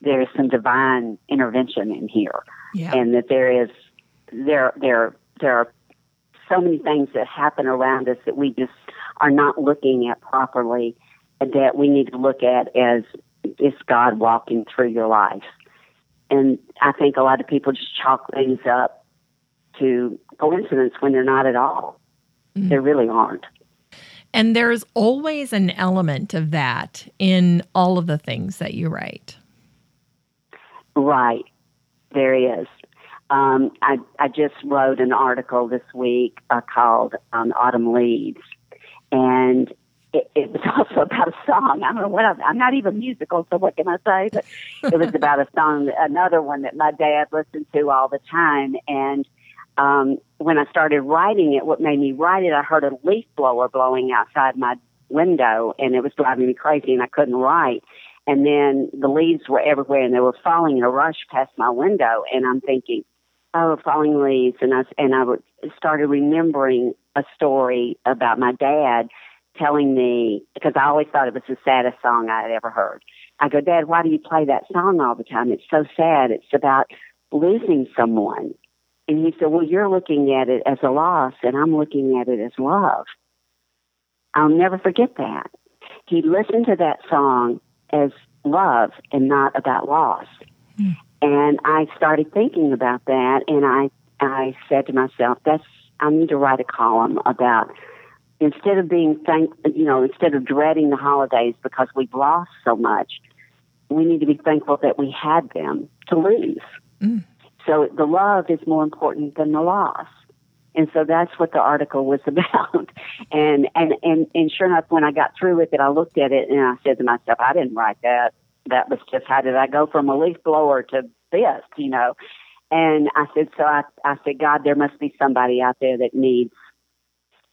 there is some divine intervention in here yeah. and that there is there there there are so many things that happen around us that we just are not looking at properly that we need to look at as is God walking through your life. And I think a lot of people just chalk things up to coincidence when they're not at all. Mm-hmm. They really aren't. And there's always an element of that in all of the things that you write. Right. There is. Um, I, I just wrote an article this week uh, called um, Autumn Leaves. And it, it was also about a song. I don't know what I'm, I'm not even musical, so what can I say? But it was about a song, another one that my dad listened to all the time. And um, when I started writing it, what made me write it, I heard a leaf blower blowing outside my window, and it was driving me crazy, and I couldn't write. And then the leaves were everywhere, and they were falling in a rush past my window, and I'm thinking, oh, falling leaves, and I and I started remembering a story about my dad telling me because I always thought it was the saddest song I had ever heard. I go, Dad, why do you play that song all the time? It's so sad. It's about losing someone. And he said, Well, you're looking at it as a loss, and I'm looking at it as love. I'll never forget that. He listened to that song as love and not about loss. Mm. And I started thinking about that, and I I said to myself, "That's I need to write a column about instead of being thank you know instead of dreading the holidays because we've lost so much we need to be thankful that we had them to lose. Mm. so the love is more important than the loss. And so that's what the article was about. And and and and sure enough when i got through with it i looked at it and i said to myself i didn't write that that was just how did i go from a leaf blower to this you know and i said so i i said god there must be somebody out there that needs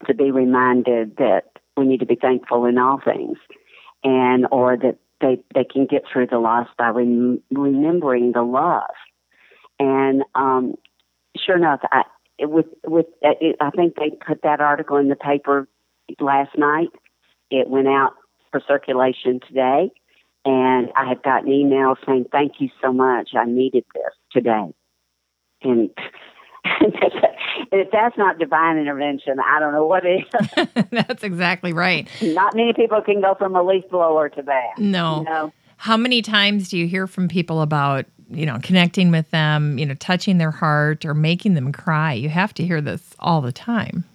to be reminded that we need to be thankful in all things, and or that they they can get through the loss by rem- remembering the love. And um, sure enough, I, with with it, I think they put that article in the paper last night. It went out for circulation today, and I have gotten emails saying, "Thank you so much. I needed this today." And if that's not divine intervention, I don't know what is. that's exactly right. Not many people can go from a leaf blower to that. No. You know? How many times do you hear from people about you know, connecting with them, you know, touching their heart or making them cry. You have to hear this all the time.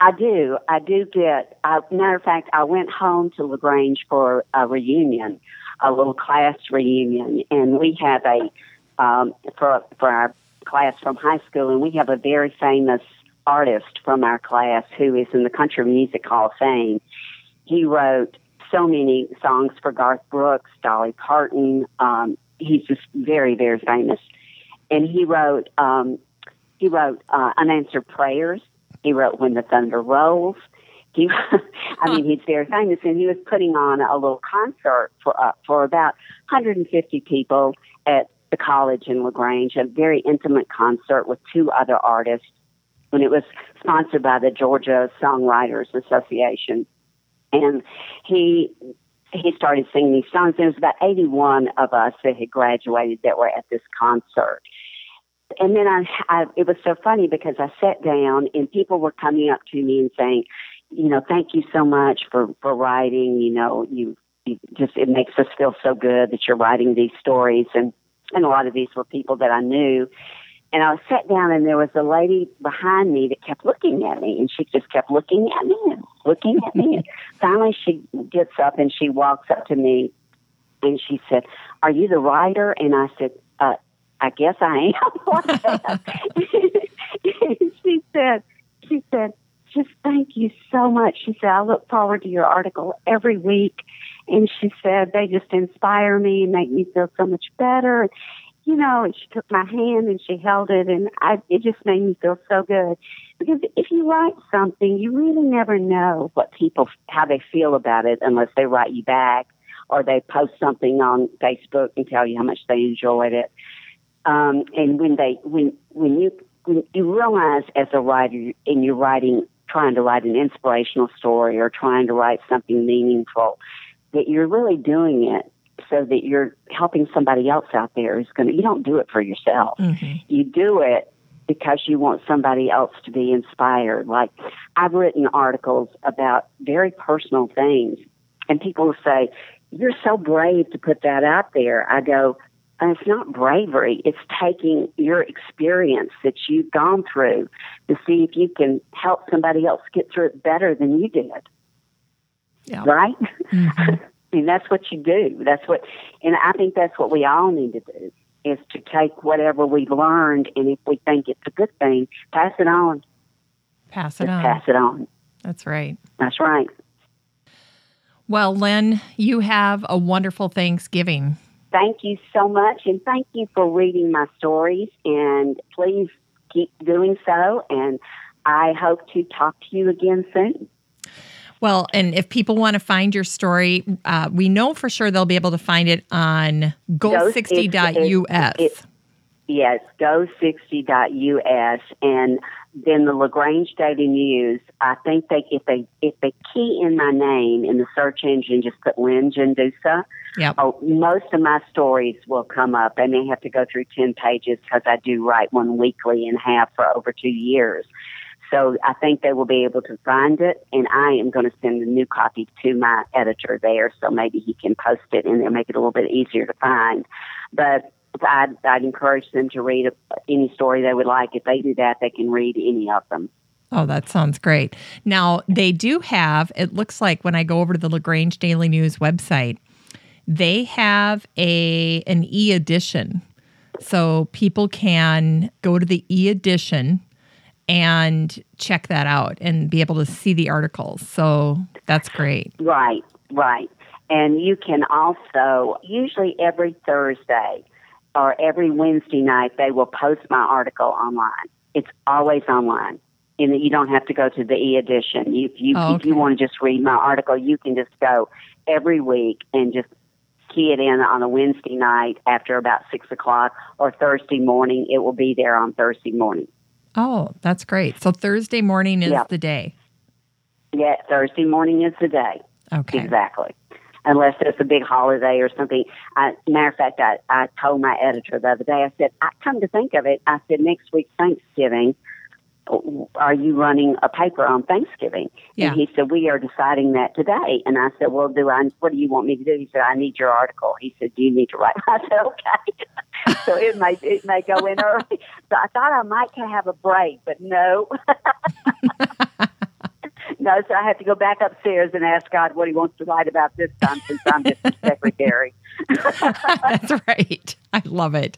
I do. I do get. Uh, matter of fact, I went home to Lagrange for a reunion, a little class reunion, and we have a um, for for our class from high school, and we have a very famous artist from our class who is in the Country Music Hall of Fame. He wrote so many songs for Garth Brooks, Dolly Parton. Um, he's just very, very famous. And he wrote um, he wrote uh, unanswered prayers. He wrote When the Thunder Rolls. He, I mean, he's very famous, and he was putting on a little concert for uh, for about 150 people at the college in Lagrange, a very intimate concert with two other artists. And it was sponsored by the Georgia Songwriters Association and he he started singing these songs. There was about 81 of us that had graduated that were at this concert. And then I, I, it was so funny because I sat down and people were coming up to me and saying, you know, thank you so much for, for writing. You know, you, you just, it makes us feel so good that you're writing these stories. And, and a lot of these were people that I knew. And I sat down and there was a lady behind me that kept looking at me and she just kept looking at me and looking at me. And finally she gets up and she walks up to me and she said, Are you the writer? And I said, I guess I am. she said, she said, just thank you so much. She said, I look forward to your article every week. And she said, they just inspire me and make me feel so much better you know, and she took my hand and she held it, and I, it just made me feel so good. Because if you write something, you really never know what people, how they feel about it unless they write you back or they post something on Facebook and tell you how much they enjoyed it. Um, and when they, when, when you, when you realize as a writer and you're writing, trying to write an inspirational story or trying to write something meaningful, that you're really doing it so that you're helping somebody else out there who's going to, you don't do it for yourself. Mm-hmm. You do it because you want somebody else to be inspired. Like I've written articles about very personal things and people will say, you're so brave to put that out there. I go, it's not bravery. It's taking your experience that you've gone through to see if you can help somebody else get through it better than you did. Yeah. Right? Mm-hmm. mean, that's what you do. That's what, and I think that's what we all need to do is to take whatever we've learned, and if we think it's a good thing, pass it on. Pass it Just on. Pass it on. That's right. That's right. Well, Lynn, you have a wonderful Thanksgiving. Thank you so much, and thank you for reading my stories. And please keep doing so. And I hope to talk to you again soon. Well, and if people want to find your story, uh, we know for sure they'll be able to find it on go60.us. Yes, go60.us. And then the LaGrange Daily News, I think they if they if they key in my name in the search engine, just put Lynn Gendusa, yep. oh, most of my stories will come up. They may have to go through 10 pages because I do write one weekly and have for over two years. So I think they will be able to find it, and I am going to send a new copy to my editor there, so maybe he can post it and it'll make it a little bit easier to find. But I'd, I'd encourage them to read any story they would like. If they do that, they can read any of them. Oh, that sounds great. Now, they do have, it looks like when I go over to the LaGrange Daily News website, they have a an e edition. So people can go to the e edition and check that out and be able to see the articles. So that's great. Right, right. And you can also, usually every Thursday or every Wednesday night, they will post my article online. It's always online. And you don't have to go to the e edition. Oh, if you, oh, okay. if you want to just read my article, you can just go every week and just key it in on a Wednesday night after about six o'clock or Thursday morning. It will be there on Thursday morning. Oh, that's great. So Thursday morning is the day. Yeah, Thursday morning is the day. Okay. Exactly. Unless it's a big holiday or something. I, matter of fact, I, I told my editor the other day, I said, I come to think of it, I said, next week Thanksgiving, are you running a paper on Thanksgiving? Yeah. And he said, we are deciding that today. And I said, well, do I, what do you want me to do? He said, I need your article. He said, do you need to write? I said, okay. so it may, it may go in early. So I thought I might have a break, but no. no, so I have to go back upstairs and ask God what He wants to write about this time since I'm just a secretary. That's right. I love it.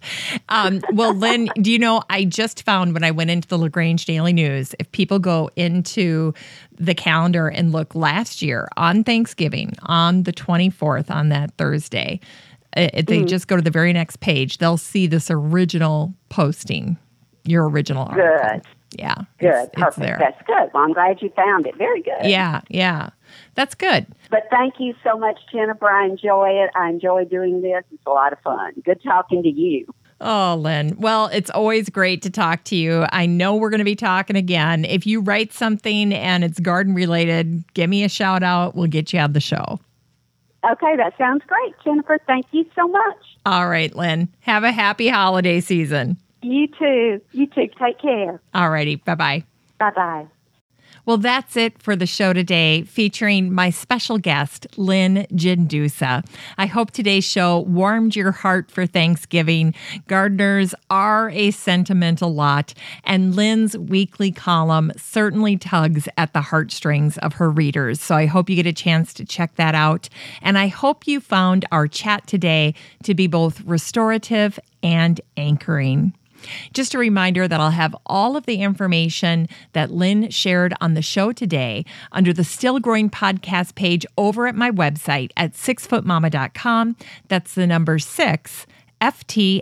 Um, well, Lynn, do you know, I just found when I went into the LaGrange Daily News, if people go into the calendar and look last year on Thanksgiving, on the 24th, on that Thursday, uh, they mm. just go to the very next page, they'll see this original posting, your original article. Good. Yeah. Good. It's, Perfect. It's That's good. Well, I'm glad you found it. Very good. Yeah. Yeah. That's good. But thank you so much, Jennifer. I enjoy it. I enjoy doing this. It's a lot of fun. Good talking to you. Oh, Lynn. Well, it's always great to talk to you. I know we're going to be talking again. If you write something and it's garden related, give me a shout out. We'll get you on the show. Okay, that sounds great, Jennifer. Thank you so much. All right, Lynn. Have a happy holiday season. You too. You too. Take care. All righty. Bye bye. Bye bye. Well, that's it for the show today, featuring my special guest, Lynn Gendusa. I hope today's show warmed your heart for Thanksgiving. Gardeners are a sentimental lot, and Lynn's weekly column certainly tugs at the heartstrings of her readers. So I hope you get a chance to check that out. And I hope you found our chat today to be both restorative and anchoring. Just a reminder that I'll have all of the information that Lynn shared on the show today under the Still Growing podcast page over at my website at sixfootmama.com. That's the number six, ftmama.com.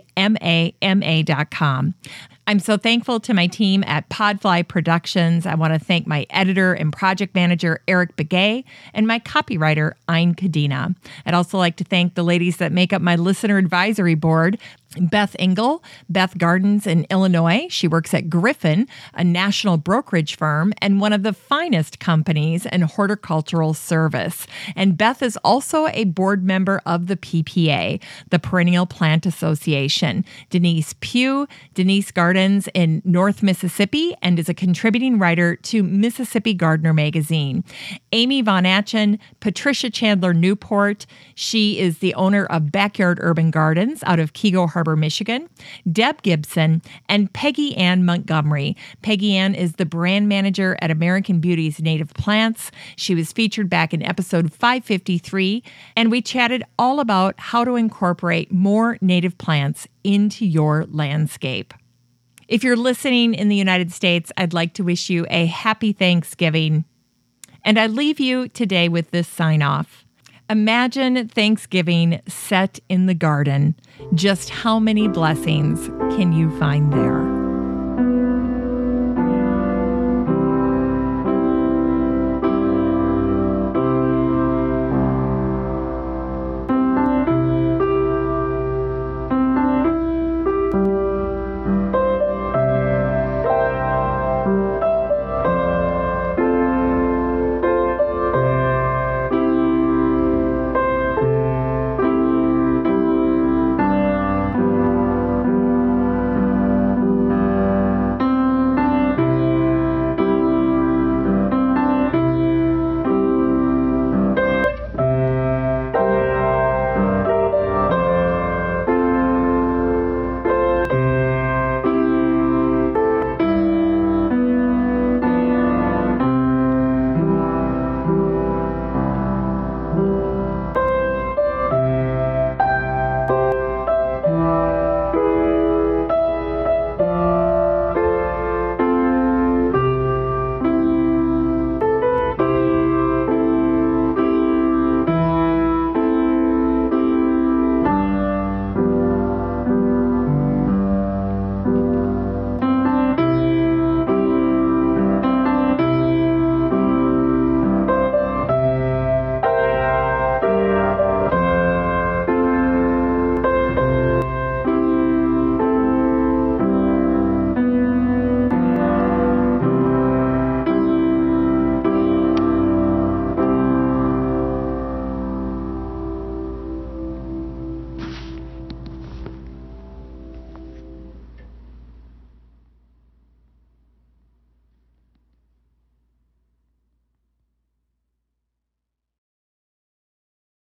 I'm so thankful to my team at Podfly Productions. I want to thank my editor and project manager, Eric Begay, and my copywriter, Ein Kadina. I'd also like to thank the ladies that make up my listener advisory board, Beth Engel, Beth Gardens in Illinois. She works at Griffin, a national brokerage firm and one of the finest companies in horticultural service. And Beth is also a board member of the PPA, the Perennial Plant Association. Denise Pugh, Denise Gardens in North Mississippi, and is a contributing writer to Mississippi Gardener magazine. Amy Von Atchen, Patricia Chandler Newport. She is the owner of Backyard Urban Gardens out of Harbor. Harbor, Michigan, Deb Gibson, and Peggy Anne Montgomery. Peggy Anne is the brand manager at American Beauties Native Plants. She was featured back in episode 553, and we chatted all about how to incorporate more native plants into your landscape. If you're listening in the United States, I'd like to wish you a happy Thanksgiving. And I leave you today with this sign off. Imagine Thanksgiving set in the garden. Just how many blessings can you find there?